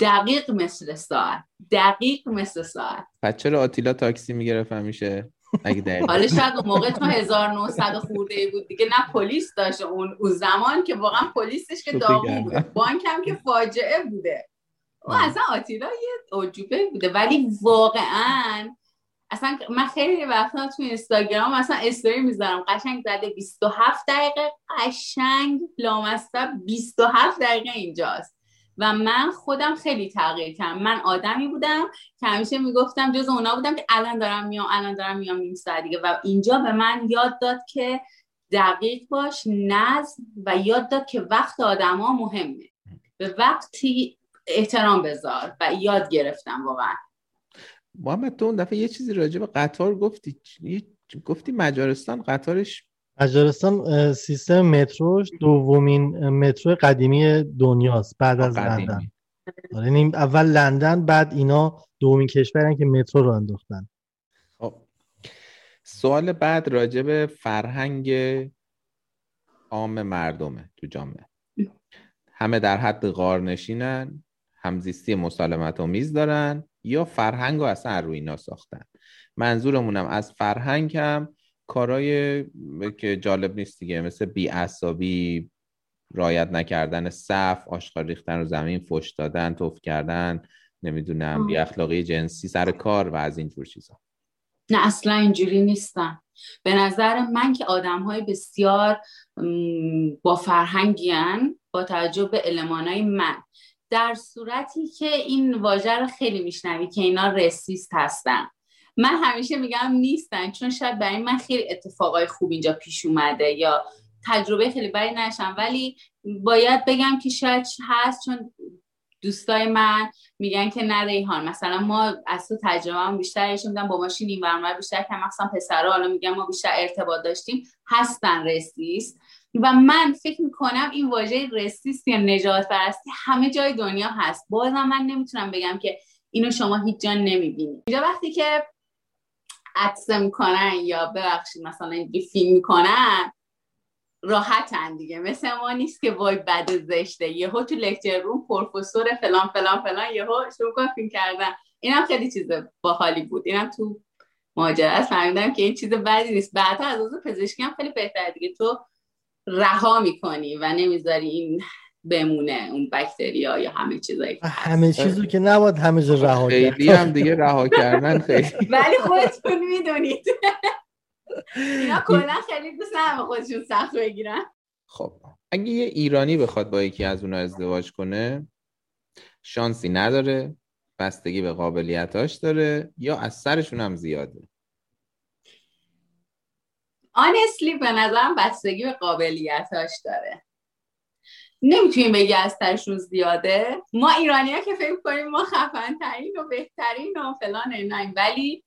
دقیق مثل ساعت. دقیق مثل ساعت. پس چرا آتیلا تاکسی می‌گرفت همیشه؟ اگه حالا شاید موقع تو 1900 خورده بود دیگه نه پلیس داشت اون اون زمان که واقعا پلیسش که داغون بوده. بانک هم که فاجعه بوده. او اصلا آتیلا یه عجوبه بوده. ولی واقعا اصلا من خیلی وقتا تو اینستاگرام مثلا استوری می‌ذارم. قشنگ زده 27 دقیقه. قشنگ لامصب 27 دقیقه اینجاست. و من خودم خیلی تغییر کردم. من آدمی بودم که همیشه می‌گفتم جز اونا بودم که الان دارم میام الان دارم میام نیم ساعت دیگه. و اینجا به من یاد داد که دقیق باش نظم و یاد داد که وقت آدما مهمه. به وقتی احترام بذار و یاد گرفتم واقعا. محمد تو اون دفعه یه چیزی راجع به قطار گفتی. گفتی مجارستان قطارش مجارستان سیستم متروش دومین مترو قدیمی دنیاست بعد از لندن. آره، یعنی اول لندن بعد اینا دومین کشورن که مترو رو انداختن. خب سوال بعد راجع به فرهنگ عام مردمه تو جامعه. همه در حد غارنشینن همزیستی مسالمت آمیز دارن یا فرهنگ رو اصلا روی اینا ساختن. منظورمونم از فرهنگ هم کارهای که جالب نیست دیگه مثل بیعصابی رایت نکردن صف آشغال ریختن رو زمین فش دادن توف کردن نمی‌دونم بی اخلاقی جنسی سر کار و از اینجور چیزا. نه اصلا اینجوری نیستم به نظر من که آدم های بسیار با فرهنگیان با توجه به علمانای من. در صورتی که این واژه رو خیلی میشنوی که اینا رسیست هستن. من همیشه میگم نیستن چون شاید برای من خیلی اتفاقای خوب اینجا پیش اومده یا تجربه خیلی بدی نشم. ولی باید بگم که شاید هست چون دوستای من میگن که نه ریحان مثلا ما از تو تجربه هم بیشتر میدن با ماشین این برمار بیشتر که مثلا پسرها حالا میگن ما بیشتر ارتباط داشتیم هستن رسیست. و من فکر می‌کنم این واژه رسیست یا نجات پرستی همه جای دنیا هست. بازم من نمی‌تونم بگم که اینو شما هیچ جا نمی‌بینید. اینجا وقتی که عطسه می‌کنن یا ببخشید مثلا اینجوری فیلم می‌کنن راحتن دیگه. مثل ما نیست که وای بد زشته. یهو تو لکچر روم پروفسور فلان فلان فلان یهو شروع کن فیلم کردن. اینم خیلی چیز باحالی بود. اینم تو ماجرا است. فهمیدم که این چیز بدی نیست. بعدا از از پزشکی هم خیلی بهتره دیگه. تو رها می‌کنی و نمی‌ذاری این بمونه اون بکتریا یا همه چیزایی همه چیزو که نباید همه جا رها خیلی هم دیگه رها کردن خیلی. ولی خودتون می‌دونید. اینا کلا خیلی دوست ندارم خودشون سخت بگیرن. خب اگه یه ایرانی بخواد با یکی از اونا ازدواج کنه شانسی نداره بستگی به قابلیتاش داره یا از سرشون هم زیاده؟ آنستلی به نظرم بستگی به قابلیتاش داره. نمی‌تونیم بگی از سرشون زیاده. ما ایرانی ها که فکر کنیم ما خفن ترین و بهترین و فلان اینا ولی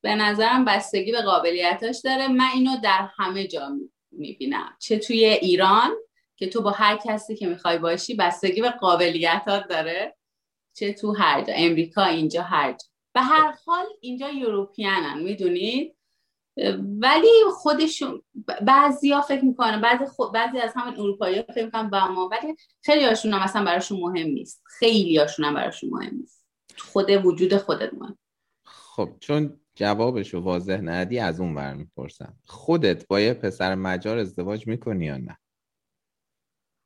به نظرم بستگی به قابلیتاش داره. من اینو در همه جا می‌بینم. چه توی ایران که تو با هر کسی که می‌خوای باشی بستگی به قابلیتات داره چه تو هر جا. امریکا اینجا هر جا. به هر حال اینجا یوروپیانن می‌دونید؟ ولی خودشون بعضی ها فکر می‌کنن بعضی, بعضی از همین اروپایی ها فکر می‌کنن با ما ولی خیلی هاشون هم مثلا براشون مهم نیست. خیلی هاشون هم براشون مهم نیست. خود وجود خودت مهم خب چون جوابش رو واضح ندی از اون بر می‌پرسم. خودت با یه پسر مجار ازدواج می‌کنی یا نه؟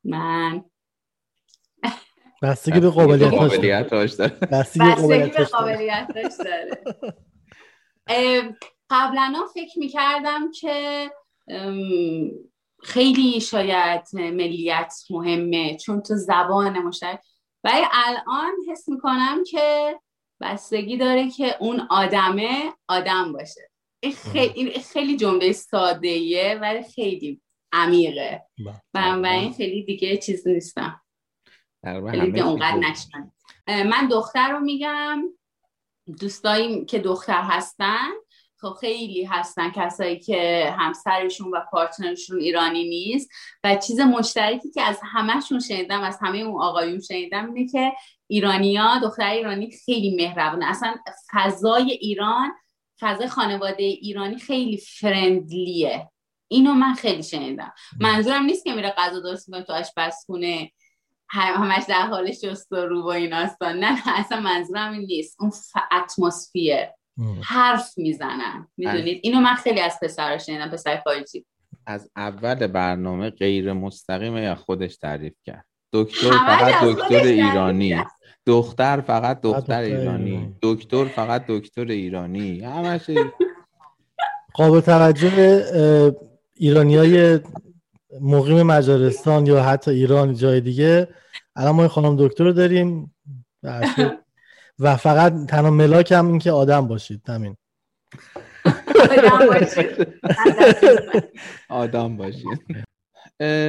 من. بستگی به قابلیتاش داره. بستگی به قابلیتاش داره. قبلا فکر می‌کردم که خیلی شاید ملیت مهمه چون تو زبان مشترک. ولی الان حس می‌کنم که بستگی داره که اون آدمه آدم باشه. این خیلی, خیلی جمله ساده ولی خیلی عمیقه. این خیلی دیگه چیز نیستم. خیلی دیگه اونقدر نشن من دختر رو میگم. دوستایی که دختر هستن خب خیلی هستن کسایی که همسرشون و پارتنرشون ایرانی نیست. و چیز مشترکی که از همهشون شنیدم از همه اون آقایون شنیدم اینه که ایرانیا دختر ایرانی خیلی مهربونه اصلا فضای ایران فضای خانواده ایرانی خیلی فرندلیه. اینو من خیلی شنیدم. منظورم نیست که میره غذا درست می‌کنه تو آشپزخونه همش در حال شست و رو و ایناستان نه نه اصلا منظورم این نیست. اون اتمسفیر حرف می‌زنن می‌دونید؟ اینو من خیلی از پسرها شنیدم پسر خارجی. از اول برنامه غیر مستقیم یا خودش تعریف کرد؟ دکتر فقط دکتر ایرانی. دختر فقط دختر ایرانی. دکتر فقط دکتر ایرانی. همش قابل توجه ایرانی های مقیم مجارستان یا حتی ایران جای دیگه الان ما خانم دکتر داریم. و فقط تنها ملاک هم این که آدم باشید همین. آدم باشید.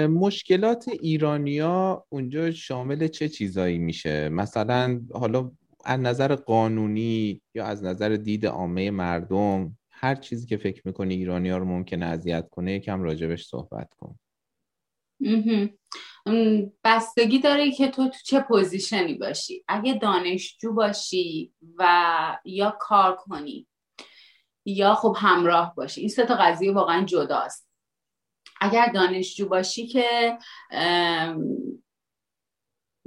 مشکلات ایرانیا اونجا شامل چه چیزایی میشه؟ مثلا حالا از نظر قانونی یا از نظر دید عامه مردم هر چیزی که فکر می‌کنی ایرانی ها رو ممکنه اذیت کنه یکم راجبش صحبت کن. بستگی داره که تو تو چه پوزیشنی باشی. اگه دانشجو باشی و یا کار کنی یا خب همراه باشی. این سه تا قضیه واقعا جداست. اگر دانشجو باشی که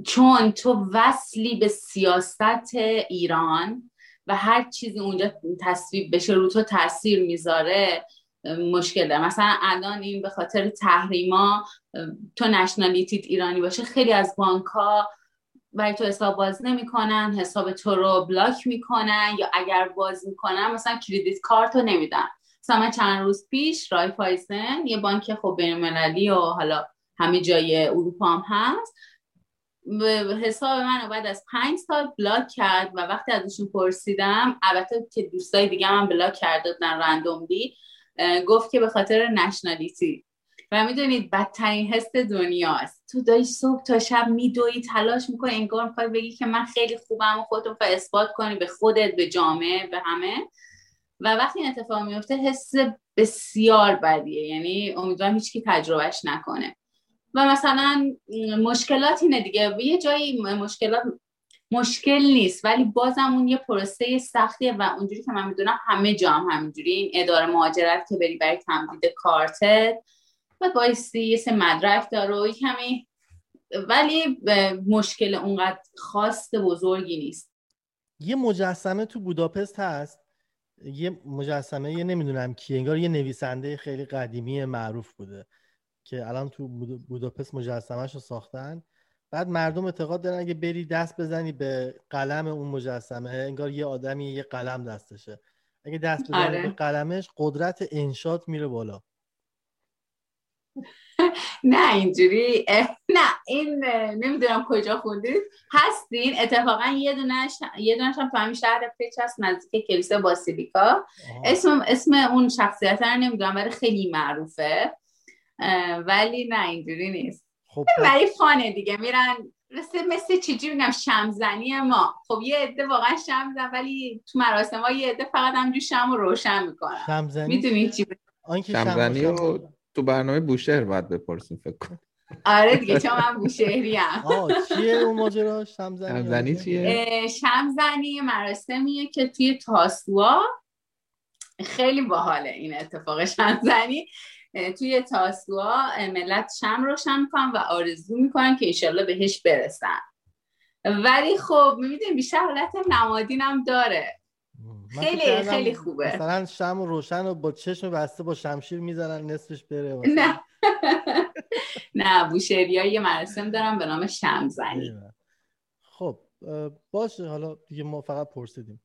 چون تو وصلی به سیاست ایران و هر چیزی اونجا تصویب بشه رو تو تاثیر می‌ذاره مشکل داره. مثلا الان این به خاطر تحریما تو nationality ت ایرانی باشه خیلی از بانک ها برای تو حساب باز نمی‌کنن حساب تو رو block می‌کنن یا اگر باز می‌کنن مثلا credit card رو نمیدن. مثلا من چند روز پیش Raiffeisen یه بانک خب بین المللی و حالا همه جای اروپا هم هست حساب من رو بعد از پنج سال block کرد و وقتی ازشون پرسیدم البته که دوستای دیگه هم block کرده بودن randomly گفت که به خاطر نشنالیتی و می‌دونید بدترین حس دنیاست. تو داری صبح تا شب میدوی تلاش می‌کنی انگار می‌خوای بگی که من خیلی خوبم و خودت می‌خوای اثبات کنی به خودت به جامعه به همه. و وقتی این اتفاق میفته حس بسیار بدیه. یعنی امیدوارم هیچکی تجربهش نکنه. و مثلا مشکلات اینه دیگه. یه جایی مشکلات مشکل نیست. ولی بازم اون یه پروسه سختیه و اونجوری که من می‌دونم همه جا هم همینجوری. این اداره مهاجرت که بری برای تمدید کارتت و بایستی یه سه مدرک داره و کمی ولی مشکل اونقدر خاص بزرگی نیست. یه مجسمه تو بوداپست هست. یه مجسمه یه نمی‌دونم کی انگار یه نویسنده خیلی قدیمی معروف بوده که الان تو بوداپست مجسمهش رو ساختن. بعد مردم اعتقاد دارن اگه بری دست بزنی به قلم اون مجسمه انگار یه آدمی یه قلم دستشه. اگه دست بزنی آره. به قلمش قدرت انشات میره بالا. نه اینجوری نه این نمی‌دونم کجا خوندید. هستین. اتفاقا یه دونش یه دونش هم تو همین شهر پچ هست نزدیک کلیسا باسیلیکا. اسم اسم اون شخصیت رو نمی‌دونم ولی خیلی معروفه. ولی نه اینجوری نیست. خب پس- ولی فانه دیگه. میرن مثل مثل چیجی میگم؟ شمزنی ما. خب یه عده واقعا شم میزن ولی تو مراسم ها یه عده فقط همجور شم رو روشن می‌کنن. شمزنی؟ می‌دونی چی شمزنی شم- رو تو برنامه بوشهر باید بپرسیم فکر کن آره دیگه چون من بوشهری آه چیه اون ماجرا؟ شمزنی شمزنی چیه؟ شمزنی مراسمیه که توی تاسوا خیلی باحاله این اتفاق شمزنی. توی تاسوا ملت شم روشن می‌کنن و آرزو می‌کنن که ایشالله بهش برسن ولی خب می‌دونی بیشتر حالت نمادین هم داره خیلی- خیلی خوبه. مثلا شم روشن و با چشم بسته با شمشیر می‌زنن نصفش بره مثلا. نه نه بوشهری یه مراسم دارن به نام شمزنی. خب باشه حالا دیگه ما فقط پرسیدیم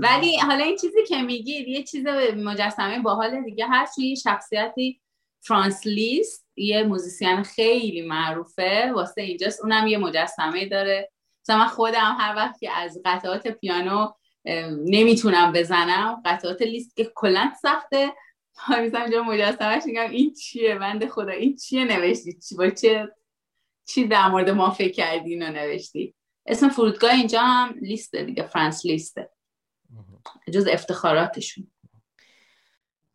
ولی حالا این چیزی که میگید یه چیز مجسمه باحال دیگه هست چون یه شخصیتی فرانس لیست یه موزیسین خیلی معروفه واسه اینجاست. اونم یه مجسمه داره. مثلا من خودم هر وقت که از قطعات پیانو نمی‌تونم بزنم. قطعات لیست که کلا سخته. می‌زنم اینجا مجسمهش میگم این چیه؟ بنده خدا این چیه نوشتی؟ چی با چه چی در مورد ما فکر کردی اینو نوشتی؟ اسم فرودگاه اینجا هم لیسته دیگه فرانس لیسته. جز افتخاراتشون.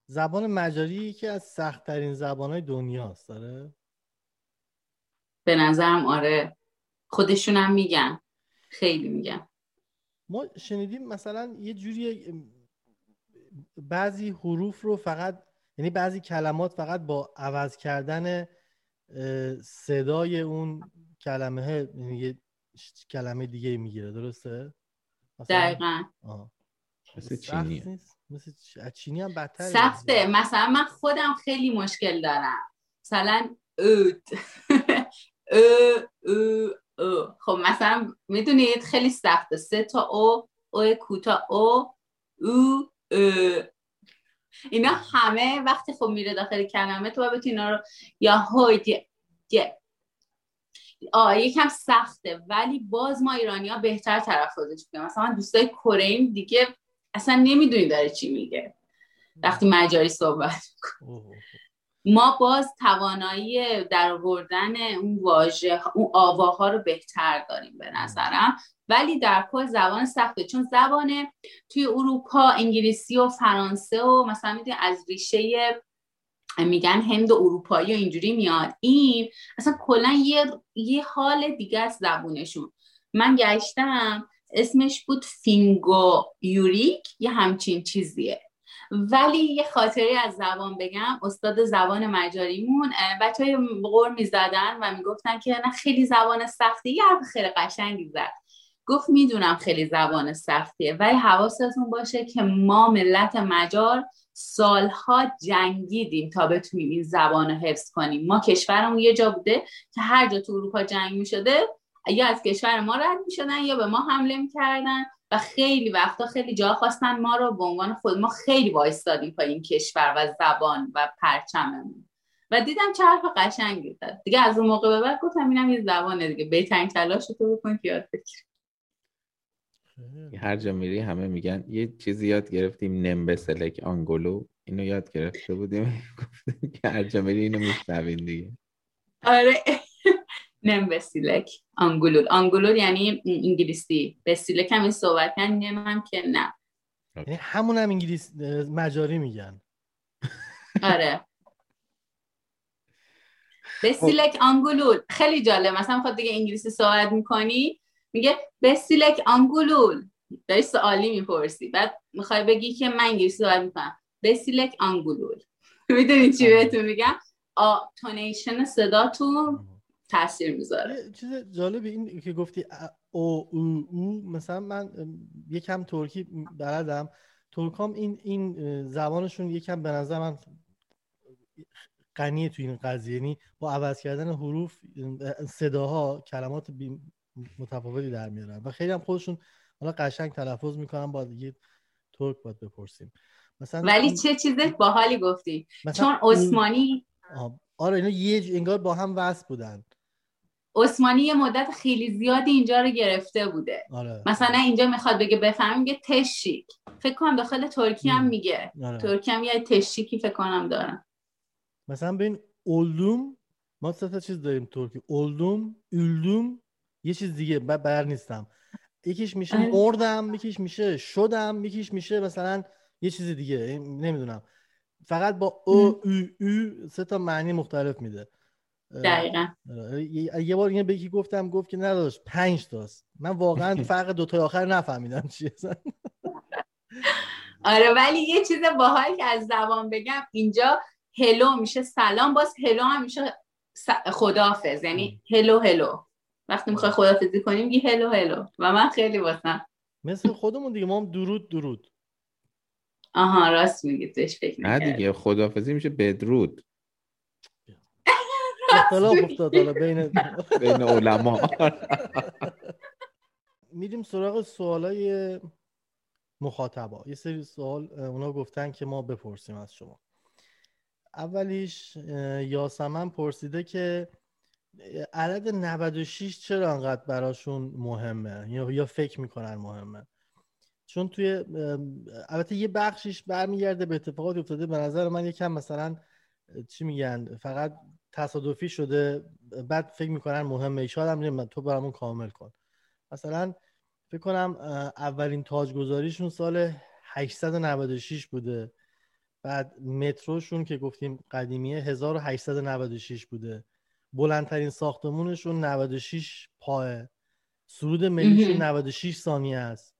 زبان مجاری یکی از سخت ترین زبان های دنیاست داره به نظرم آره. خودشونم میگن. خیلی میگن. ما شنیدیم مثلا یه جوری بعضی حروف رو فقط یعنی بعضی کلمات فقط با عوض کردن صدای اون کلمه یعنی یه کلمه دیگه می‌گیره درسته؟ مثلا- دقیقا. آها. مثل نیست؟ چینی هم بدتره سخته. مثلا من خودم خیلی مشکل دارم. مثلا اوت. او او او. خب مثلا می‌دونید خیلی سخته. سه تا او او کوتا او او او. اینا همه وقتی خب میره داخل کلمه تو باید اینا رو یا هوی آه یکم سخته. ولی باز ما ایرانی ها بهتر تلفظش می‌کنیم. مثلا دوستای کره دیگه اصلا نمی‌دونی داره چی میگه. وقتی مجاری صحبت اوه. ما باز توانایی در آوردن اون واژه اون آواها رو بهتر داریم به نظرم. ولی در کل زبان سخته چون زبان توی اروپا انگلیسی و فرانسه و مثلا می‌دونی از ریشه میگن هند و اروپایی و اینجوری میاد. این اصلا کلا یه یه حال دیگه از زبونشون. من گشتم اسمش بود فینگو یوریک یه همچین چیزیه. ولی یه خاطری از زبان بگم استاد زبان مجاریمون بچه های قور می‌زدن و می‌گفتن که نه خیلی زبان سختی. یه حرف خیلی قشنگی زد. گفت می‌دونم خیلی زبان سختیه ولی حواستون باشه که ما ملت مجار سالها جنگیدیم تا بتونیم این زبان رو حفظ کنیم. ما کشورمون یه جا بوده که هر جا تو اروپا جنگ می‌شده یا از کشور ما رد می‌شدن یا به ما حمله می‌کردن و خیلی وقتا خیلی جا خواستن ما رو به عنوان خود ما خیلی وایستادیم پای این کشور و زبان و پرچممون. و دیدم چه حرف قشنگی زد. دیگه از اون موقع به بعد گفتم اینم یه زبانه دیگه. بهترین تلاش تو بکن که یاد بگیری. هر جا میری همه میگن یه چیزی یاد گرفتیم نمبسلک آنگولو. اینو یاد گرفته بودیم. گفتیم که هر جا میری اینو میشنوین دیگه. آره. نم بسیلک آنگولول آنگولول یعنی انگلیسی. بسیلک هم این صحبت کردن هم که نه. یعنی همون هم انگلیس مجاری میگن. آره. بسیلک آنگولول خیلی جالب. مثلا خود دیگه انگلیسی صحبت می‌کنی میگه بسیلک آنگولول داری سوالی می‌پرسی. بعد می‌خوای بگی که من انگلیسی صحبت می‌کنم. بسیلک آنگولول می‌دونی چی بهتون میگم؟ آ تونیشن صداتون تاثیر می‌ذاره. چیز جالبی این که گفتی او او او مثلا من یکم ترکی بلدم. ترکام این این زبانشون یکم به نظر من غنیه تو این قضیه. یعنی با عوض کردن حروف صداها کلمات متفاوتی در میارن. و خیلی هم خودشون حالا قشنگ تلفظ می‌کنن با دیگه ترک باید بپرسیم. مثلا ولی چه چیز باحالی گفتی؟ چون عثمانی آره اینا یه انگار با هم وصل بودن. عثمانی یه مدت خیلی زیادی اینجا رو گرفته بوده. آره. مثلا اینجا می‌خواد بگه بفهمیم یه تشیک فکر کنم داخل ترکی هم میگه. آره. ترکی هم یه تشیکی فکر کنم دارن. مثلا ببین اولدوم ما سه چیز داریم ترکی. اولدوم اولدوم یه چیز دیگه بر نیستم. یکیش میشه آره. مردم یکیش میشه شدم یکیش میشه مثلا یه چیز دیگه. نمی‌دونم. فقط با او او او سه تا معنی مختلف میده. دقیقا. یه بار اینه به یکی گفتم گفت که نداشت پنج تاست. من واقعا فرق دوتای آخر نفهمیدم چیه آره ولی یه چیز باحال که از زبان بگم اینجا هلو میشه سلام باز هلو هم میشه خدافز یعنی هلو هلو. وقتی می‌خوای خدافزی کنیم میگی هلو هلو. و من خیلی واسم. مثل خودمون دیگه ما هم درود درود. آها راست میگی توش فکر نه دیگه خدافزی میشه بدرود. اختلاف افتاد حالا بین بین علما. میریم سراغ سوالای مخاطبا. یه سری سوال اونا گفتن که ما بپرسیم از شما. اولیش یاسمن پرسیده که عدد 96 چرا انقدر براشون مهمه؟ یا فکر می‌کنن مهمه؟ چون توی البته یه بخشیش برمیگرده به اتفاقاتی افتاده. به نظر من یکم مثلا چی میگن؟ فقط تصادفی شده بعد فکر می‌کنن مهمه. شاید هم تو برامون کامل کن. مثلا فکر کنم اولین تاجگذاریشون سال 896 بوده. بعد متروشون که گفتیم قدیمیه 1896 بوده. بلندترین ساختمونشون 96 پاه سرود ملیشون 96 ثانیه است.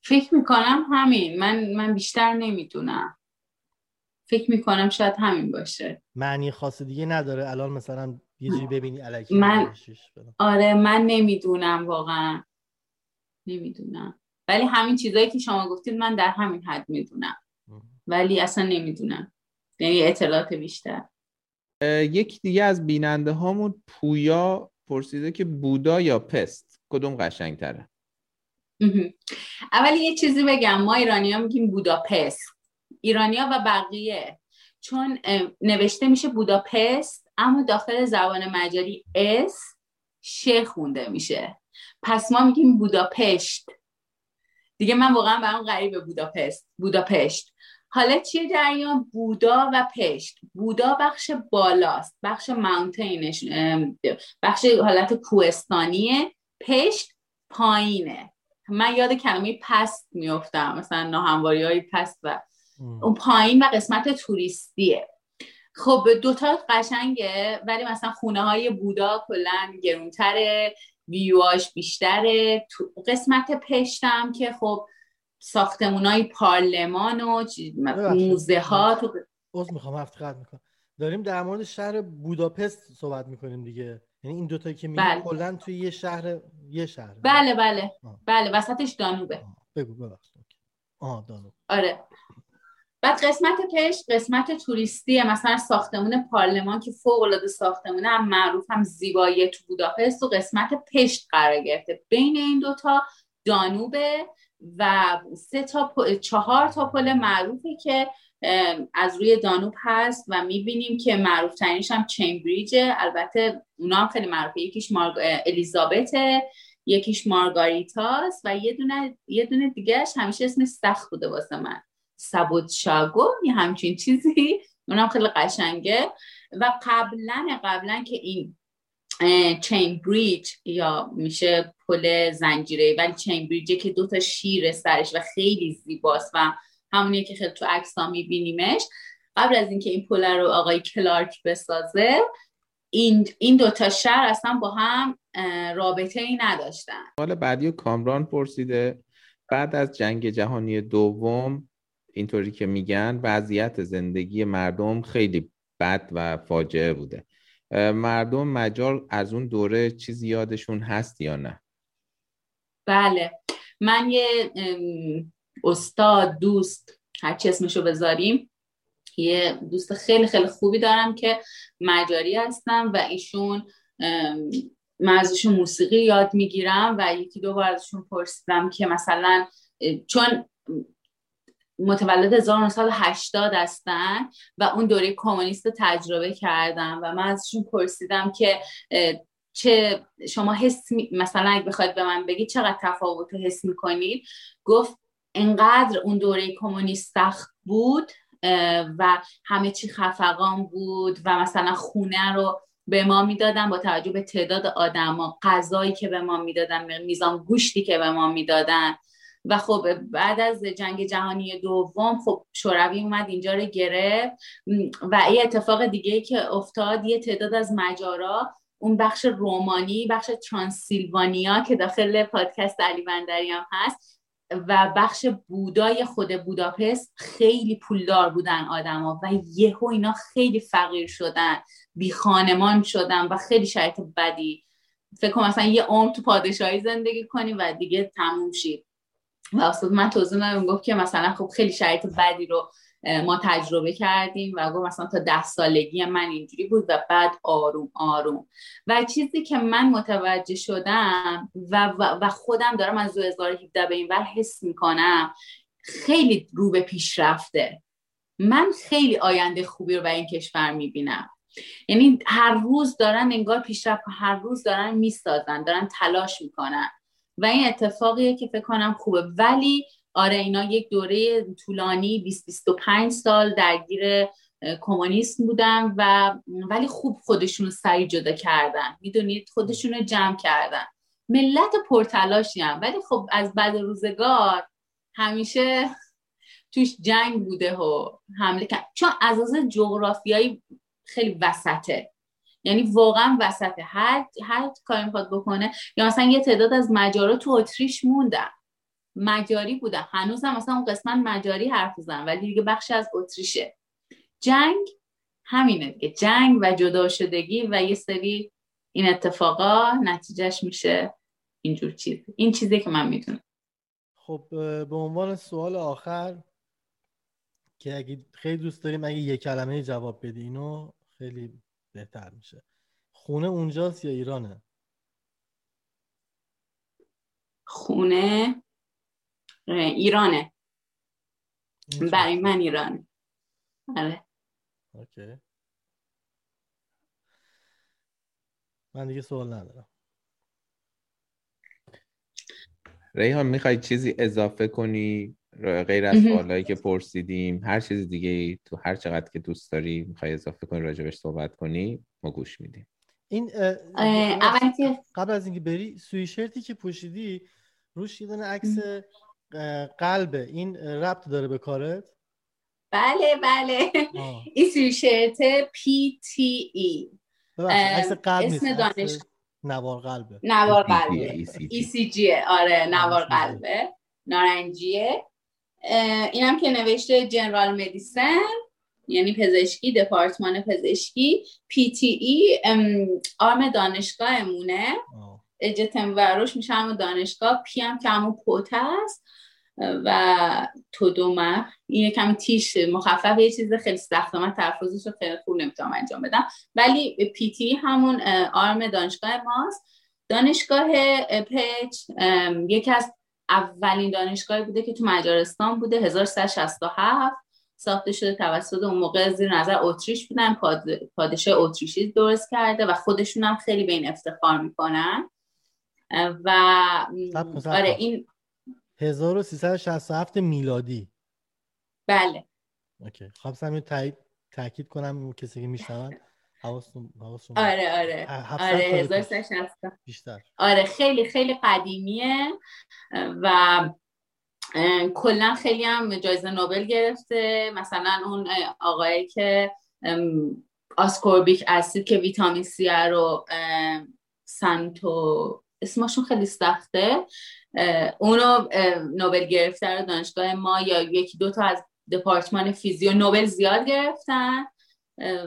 فکر می‌کنم همین. من من بیشتر نمی‌دونم. فکر می‌کنم شاید همین باشه. معنی خاص دیگه نداره. الان مثلا یه جوری ببینی الکی من آره من نمی‌دونم واقعا. نمی‌دونم. ولی همین چیزایی که شما گفتید من در همین حد می‌دونم. ولی اصلا نمی‌دونم. یعنی اطلاعات بیشتر. یک دیگه از بیننده هامون پویا پرسیده که بودا یا پست؟ کدوم قشنگ تره اولی یه چیزی بگم. ما ایرانی ها میگیم بوداپست ایرانیا و بقیه. چون نوشته میشه بوداپست اما داخل زبان مجاری اس ش خونده میشه. پس ما میگیم بوداپشت. دیگه من واقعا برام غریبه بوداپست بوداپشت. حالا چیه جریان؟ بودا و پشت. بودا بخش بالاست بخش ماونتینش بخش حالت کوهستانیه. پشت پایینه. من یاد کلمه پست میفتم مثلا ناهمواری های پست و اون پایین و قسمت توریستیه. خب دوتا قشنگه ولی مثلا خونه های بودا کلا گرونتره ویواش بیشتره. قسمت پشتم که خب ساختمون های پارلمان و موزه ها تو می‌خوام افتخار می‌کنم. داریم در مورد شهر بوداپست صحبت می‌کنیم دیگه. یعنی این دوتا که میگه بله. کلا توی یه شهر یه شهر. بله بله. آه. بله وسطش دانوبه. بگو ببخش آه دانوب. آره. بعد قسمت پیش قسمت توریستی مثلا ساختمون پارلمان که فوق العاده ساختمون هم معروف هم زیبایی تو بوداپست و قسمت پشت قرار گرفته. بین این دوتا دانوبه و سه تا چهار تا پل معروفی که از روی دانوب هست و می‌بینیم که معروف ترینش هم چمبریجه. البته اونا هم خیلی معروفه. یکیش مارگ... الیزابته یکیش مارگاریتاست و یه دونه یه دونه دیگهش همیشه اسم سخت بوده واسه من. سبود شاگو یه همچین چیزی. اونم خیلی قشنگه. و قبلا قبلا که این چین بریج یا میشه پل زنجیره ولی چین بریجه که دوتا شیر سرش و خیلی زیباست و همونی که خیلی تو عکس ها میبینیمش. قبل از اینکه این پل رو آقای کلارک بسازه این این دوتا شهر اصلا با هم رابطه ای نداشتن. حالا بعدی کامران پرسیده. بعد از جنگ جهانی دوم اینطوری که میگن وضعیت زندگی مردم خیلی بد و فاجعه بوده. مردم مجال از اون دوره چیزی یادشون هست یا نه؟ بله. من یه استاد دوست هرچی اسمشو بذاریم یه دوست خیلی خیلی خوبی دارم که مجاری هستم و ایشون من ازشون موسیقی یاد می‌گیرم و یکی دو بار ازشون پرسیدم که مثلا چون متولد 1980 هستن و اون دوره کمونیست رو تجربه کردن و من ازشون پرسیدم که چه شما حس مثلا اگه بخواید به من بگید چقدر تفاوت حس می‌کنید؟ گفت انقدر اون دوره کمونیست سخت بود و همه چی خفقان بود و مثلا خونه رو به ما می‌دادن با توجه به تعداد آدما غذایی که به ما می‌دادن میزان گوشتی که به ما می‌دادن. و خب بعد از جنگ جهانی دوم خب شوروی اومد اینجا رو گرفت. و یه اتفاق دیگه که افتاد یه تعداد از مجارا اون بخش رومانی بخش ترانسیلوانیا که داخل پادکست علی بندری هم هست و بخش بودای خود بوداپست خیلی پولدار بودن آدما و یهو اینا خیلی فقیر شدن بی خانمان شدن و خیلی شرایط بدی. فکر کنم مثلا یه عمر تو پادشاهی زندگی کنی و دیگه تموم شید و استاد من توضیح دادم گفت که مثلا خب خیلی شرایط بدی رو ما تجربه کردیم و گفت مثلا تا ده سالگی من اینجوری بود و بعد آروم آروم. و چیزی که من متوجه شدم و, و, خودم دارم از 2017 به این ور حس می‌کنم خیلی رو به پیش رفته من خیلی آینده خوبی رو به این کشور می‌بینم. یعنی هر روز دارن انگار پیشرفت هر روز دارن می‌سازن دارن تلاش می‌کنن. و این اتفاقیه که فکر کنم خوبه. ولی آره اینا یک دوره طولانی 20 25 سال درگیر کمونیسم بودن و ولی خوب خودشون رو سریع جدا کردن. می‌دونید؟ خودشون رو جمع کردن. ملت پرتلاشی هم. ولی خب از بعد روزگار همیشه توش جنگ بوده و حمله کرد. چون از از جغرافیایی خیلی وسطه. یعنی واقعا وسطه هر هر کاری می‌خواد بکنه. یا مثلا یه تعداد از مجارا تو اتریش موندن مجاری بودن هم مثلا اون قسمت مجاری حرف زن ولی دیگه بخشی از اتریشه. جنگ همینه دیگه. جنگ و جدا شدگی و یه سری این اتفاقا نتیجهش میشه اینجور چیز. این چیزی که من می‌تونم خب به عنوان سوال آخر که اگه خیلی دوست داریم اگه یه کلمه جواب بدی اینو خیلی بهتر میشه. خونه اونجاست یا ایرانه؟ خونه ایرانه. برای من ایرانه آره. اوکی. من دیگه سوال ندارم. ریحان می‌خوای چیزی اضافه کنی؟ غیر از سوالایی که پرسیدیم هر چیز دیگه تو هر چقدر که دوست داری می‌خوای اضافه کنی راجبش صحبت کنی ما گوش میدیم. این قبل از اینکه بری سوی شرتی که پوشیدی روش یه عکس قلبه این ربط داره به کارت؟ بله بله. این سوی شرت پی تی ای عکس قلب اسم دانش نوار قلبه. نوار قلبه. ECG ه آره نوار قلبه. نارنجیه. اینم که نوشته general medicine یعنی پزشکی دپارتمان پزشکی PTE آرم دانشگاهمونه. اجتم و روش میشه همون دانشگاه پی هم که همون پوت است و تو دومه این کمی تیش مخفف یه چیز خیلی سخت من تلفظش رو خیلی خوب نمی‌تونم انجام بدم. ولی پی تی همون آرم دانشگاه ماست. دانشگاه پچ یکی از اولین دانشگاهی بوده که تو مجارستان بوده 1367 ساخته شده توسط اون موقع زیر نظر اتریش بودن پادشاه اتریشی درست کرده و خودشون هم خیلی به این افتخار می‌کنن. و آره این 1367 میلادی. بله. اوکی. خواستم تاکید کنم کسی که میشنون حواستون آره آره. آره بیشتر. آره خیلی خیلی قدیمیه. و کلا خیلی هم جایزه نوبل گرفته. مثلا اون آقایی که آسکوربیک اسید که ویتامین سی رو سنتو اسمشون خیلی سخته. اونو نوبل گرفته رو دانشگاه ما یا یکی دو تا از دپارتمان فیزیو نوبل زیاد گرفتن.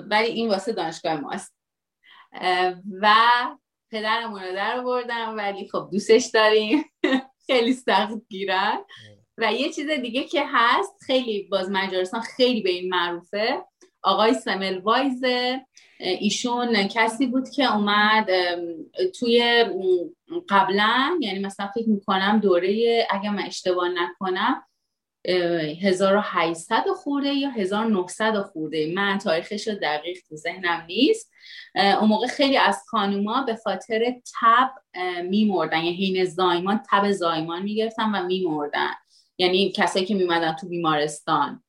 ولی این واسه دانشگاه ماست. و پدرمون رو در بردم ولی خب دوستش داریم. خیلی سخت گیرن. و یه چیز دیگه که هست خیلی باز مجارستان خیلی به این معروفه. آقای سمل وایز ایشون کسی بود که اومد توی قبلا یعنی مثلا فکر می‌کنم دوره اگر من اشتباه نکنم 1800 خورده یا 1900 خورده. من تاریخش رو دقیق تو ذهنم نیست. اون موقع خیلی از خانوما به خاطر تب میمردن. یعنی حین زایمان تب زایمان می‌گرفتن و میمردن. یعنی کسایی که میومدن تو بیمارستان.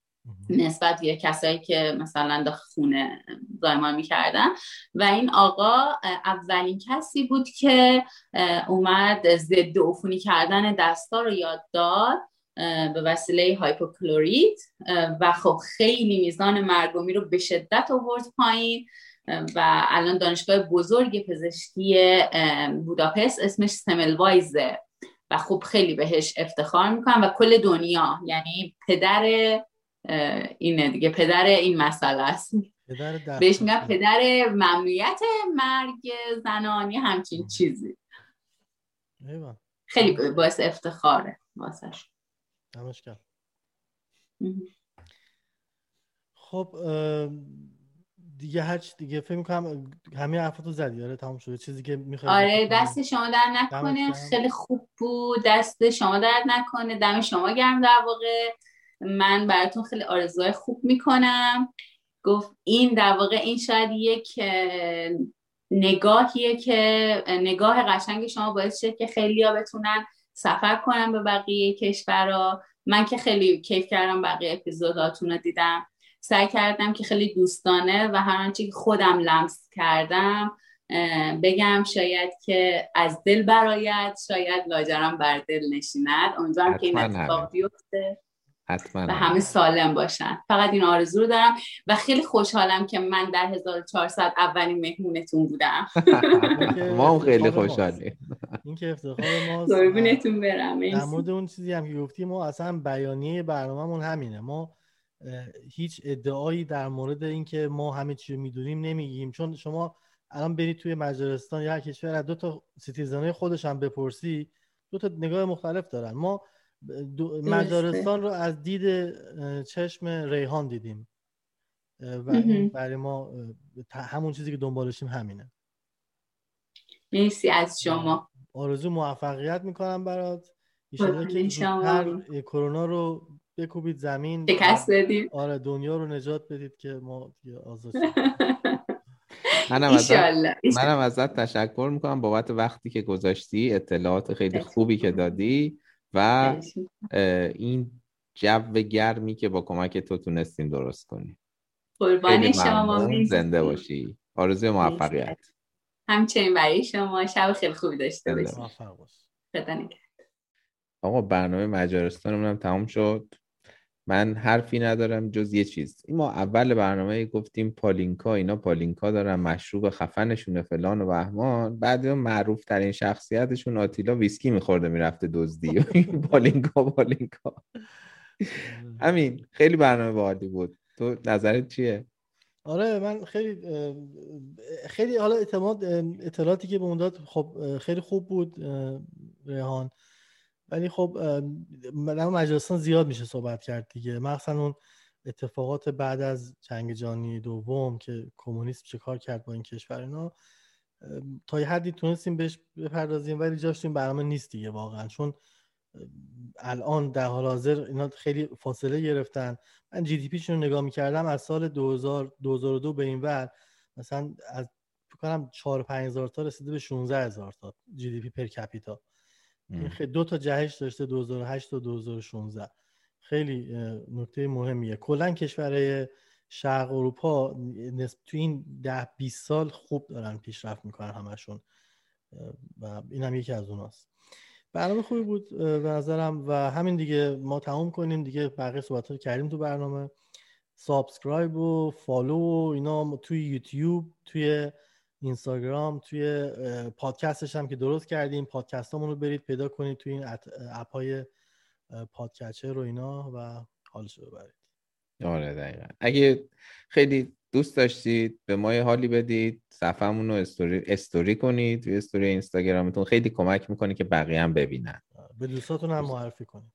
نسبت به کسایی که مثلا داخل خونه زایمان می‌کردن. و این آقا اولین کسی بود که اومد ضد عفونی کردن دستا رو یاد داد. به وسیله hypochlorite. و خب خیلی میزان مرگ‌ومیر رو به شدت آورد پایین. و الان دانشگاه بزرگ پزشکی بوداپست اسمش سملوایزه و خب خیلی بهش افتخار می‌کنم و کل دنیا یعنی پدر اینه دیگه پدر این مسئله است. بهش میگم پدر ممنوعیت مرگ زنانی همچین چیزی. خیلی باعث افتخاره واسش. خب دیگه هر دیگه فکر می‌کنم همه حرفاتو زدی. آره تمام شده چیزی که می‌خوای آره دست شما در نکنه. خیلی خوب بود. دست شما در نکنه. دم شما گرم در واقع. من براتون خیلی آرزوهای خوب می‌کنم. گفت این در واقع این شاید یک نگاهیه که نگاه قشنگ شما باعث شد که خیلی ها بتونن سفر کنن به بقیه کشورها من که خیلی کیف کردم بقیه اپیزوداتون رو دیدم. سعی کردم که خیلی دوستانه و هر آنچه که خودم لمس کردم بگم شاید که از دل برایت شاید لاجرم بر دل نشیند. امیدوارم که این اتفاق بیفته. حتما. و همه سالم باشن. فقط این آرزو رو دارم و خیلی خوشحالم که من در 1400 اولین مهمونتون بودم. ما هم خیلی خوشحالیم. این که افتخار ما قربونتون برم. در مورد اون چیزی هم که گفتی ما اصلا بیانیه برنامه‌مون همینه. ما هیچ ادعایی در مورد اینکه ما همه چی رو می‌دونیم نمیگیم. چون شما الان برید توی مجارستان یا کشور دو تا سیتیزنای خودش هم بپرسی دو تا نگاه مختلف دارن. ما مجارستان رو از دید چشم ریحان دیدیم. و برای ما همون چیزی که دنبالشیم همینه. مرسی از شما. آرزو موفقیت می‌کنم برات. ایشالا که کرونا رو بکوبید زمین شکست بدید. آره دنیا رو نجات بدید که ما آزاد منم ازت منم ازت تشکر می‌کنم بابت وقتی که گذاشتی اطلاعات خیلی خوبی که دادی. و این جو گرمی که با کمک تو تونستیم درست کنیم. قربان شما زنده باشی. آرزوی موفقیت. همچنین برای شما. شب خیلی خوبی داشته باشی. آقا برنامه مجارستان هم تمام شد. من حرفی ندارم جز یه چیز. این ما اول برنامه گفتیم پالینکا اینا پالینکا دارن مشروب خفنشونه فلان و بهمان. بعد معروف ترین شخصیتشون آتیلا ویسکی میخورده می‌رفته دزدی. پالینکا پالینکا. همین خیلی برنامه باحالی بود. تو نظرت چیه؟ آره من خیلی خیلی حالا اعتماد اطلاعاتی که به اون داد خب خیلی خوب بود ریحان. ولی خب در مجلسان زیاد میشه صحبت کرد دیگه. مخصوصا اون اتفاقات بعد از جنگ جهانی دوم که کمونیسم چه کار کرد با این کشور اینا تا یه حدی تونستیم بهش بپردازیم ولی جاش برنامه نیست دیگه واقعا. چون الان در حال حاضر اینا خیلی فاصله گرفتن. من جی دی پیشون رو نگاه می‌کردم از سال 2000 2002 به این ور مثلا از فکر کنم 4 5000 تا رسیده به 16000 تا جی دی پی پر کپیتا. دو تا جهش داشته 2008 تا 2016 خیلی نکته مهمیه. کلا کشورهای شرق اروپا تو این ده 20 سال خوب دارن پیشرفت می‌کنن همشون و این هم یکی از اوناست. برنامه خوبی بود به نظرم. و همین دیگه ما تموم کنیم. دیگه بقیه صحبت رو کردیم تو برنامه. subscribe و follow و اینا توی یوتیوب توی اینستاگرام توی پادکستش هم که درست کردیم. پادکست رو برید پیدا کنید توی این app های podcatcher و اینا و حالش رو ببرید. آره دقیقا. اگه خیلی دوست داشتید به ما یه حالی بدید صفحمون رو story, story کنید توی استوری اینستاگرامتون. خیلی کمک می‌کنه که بقیه هم ببینن. به دوستاتون هم معرفی کنید.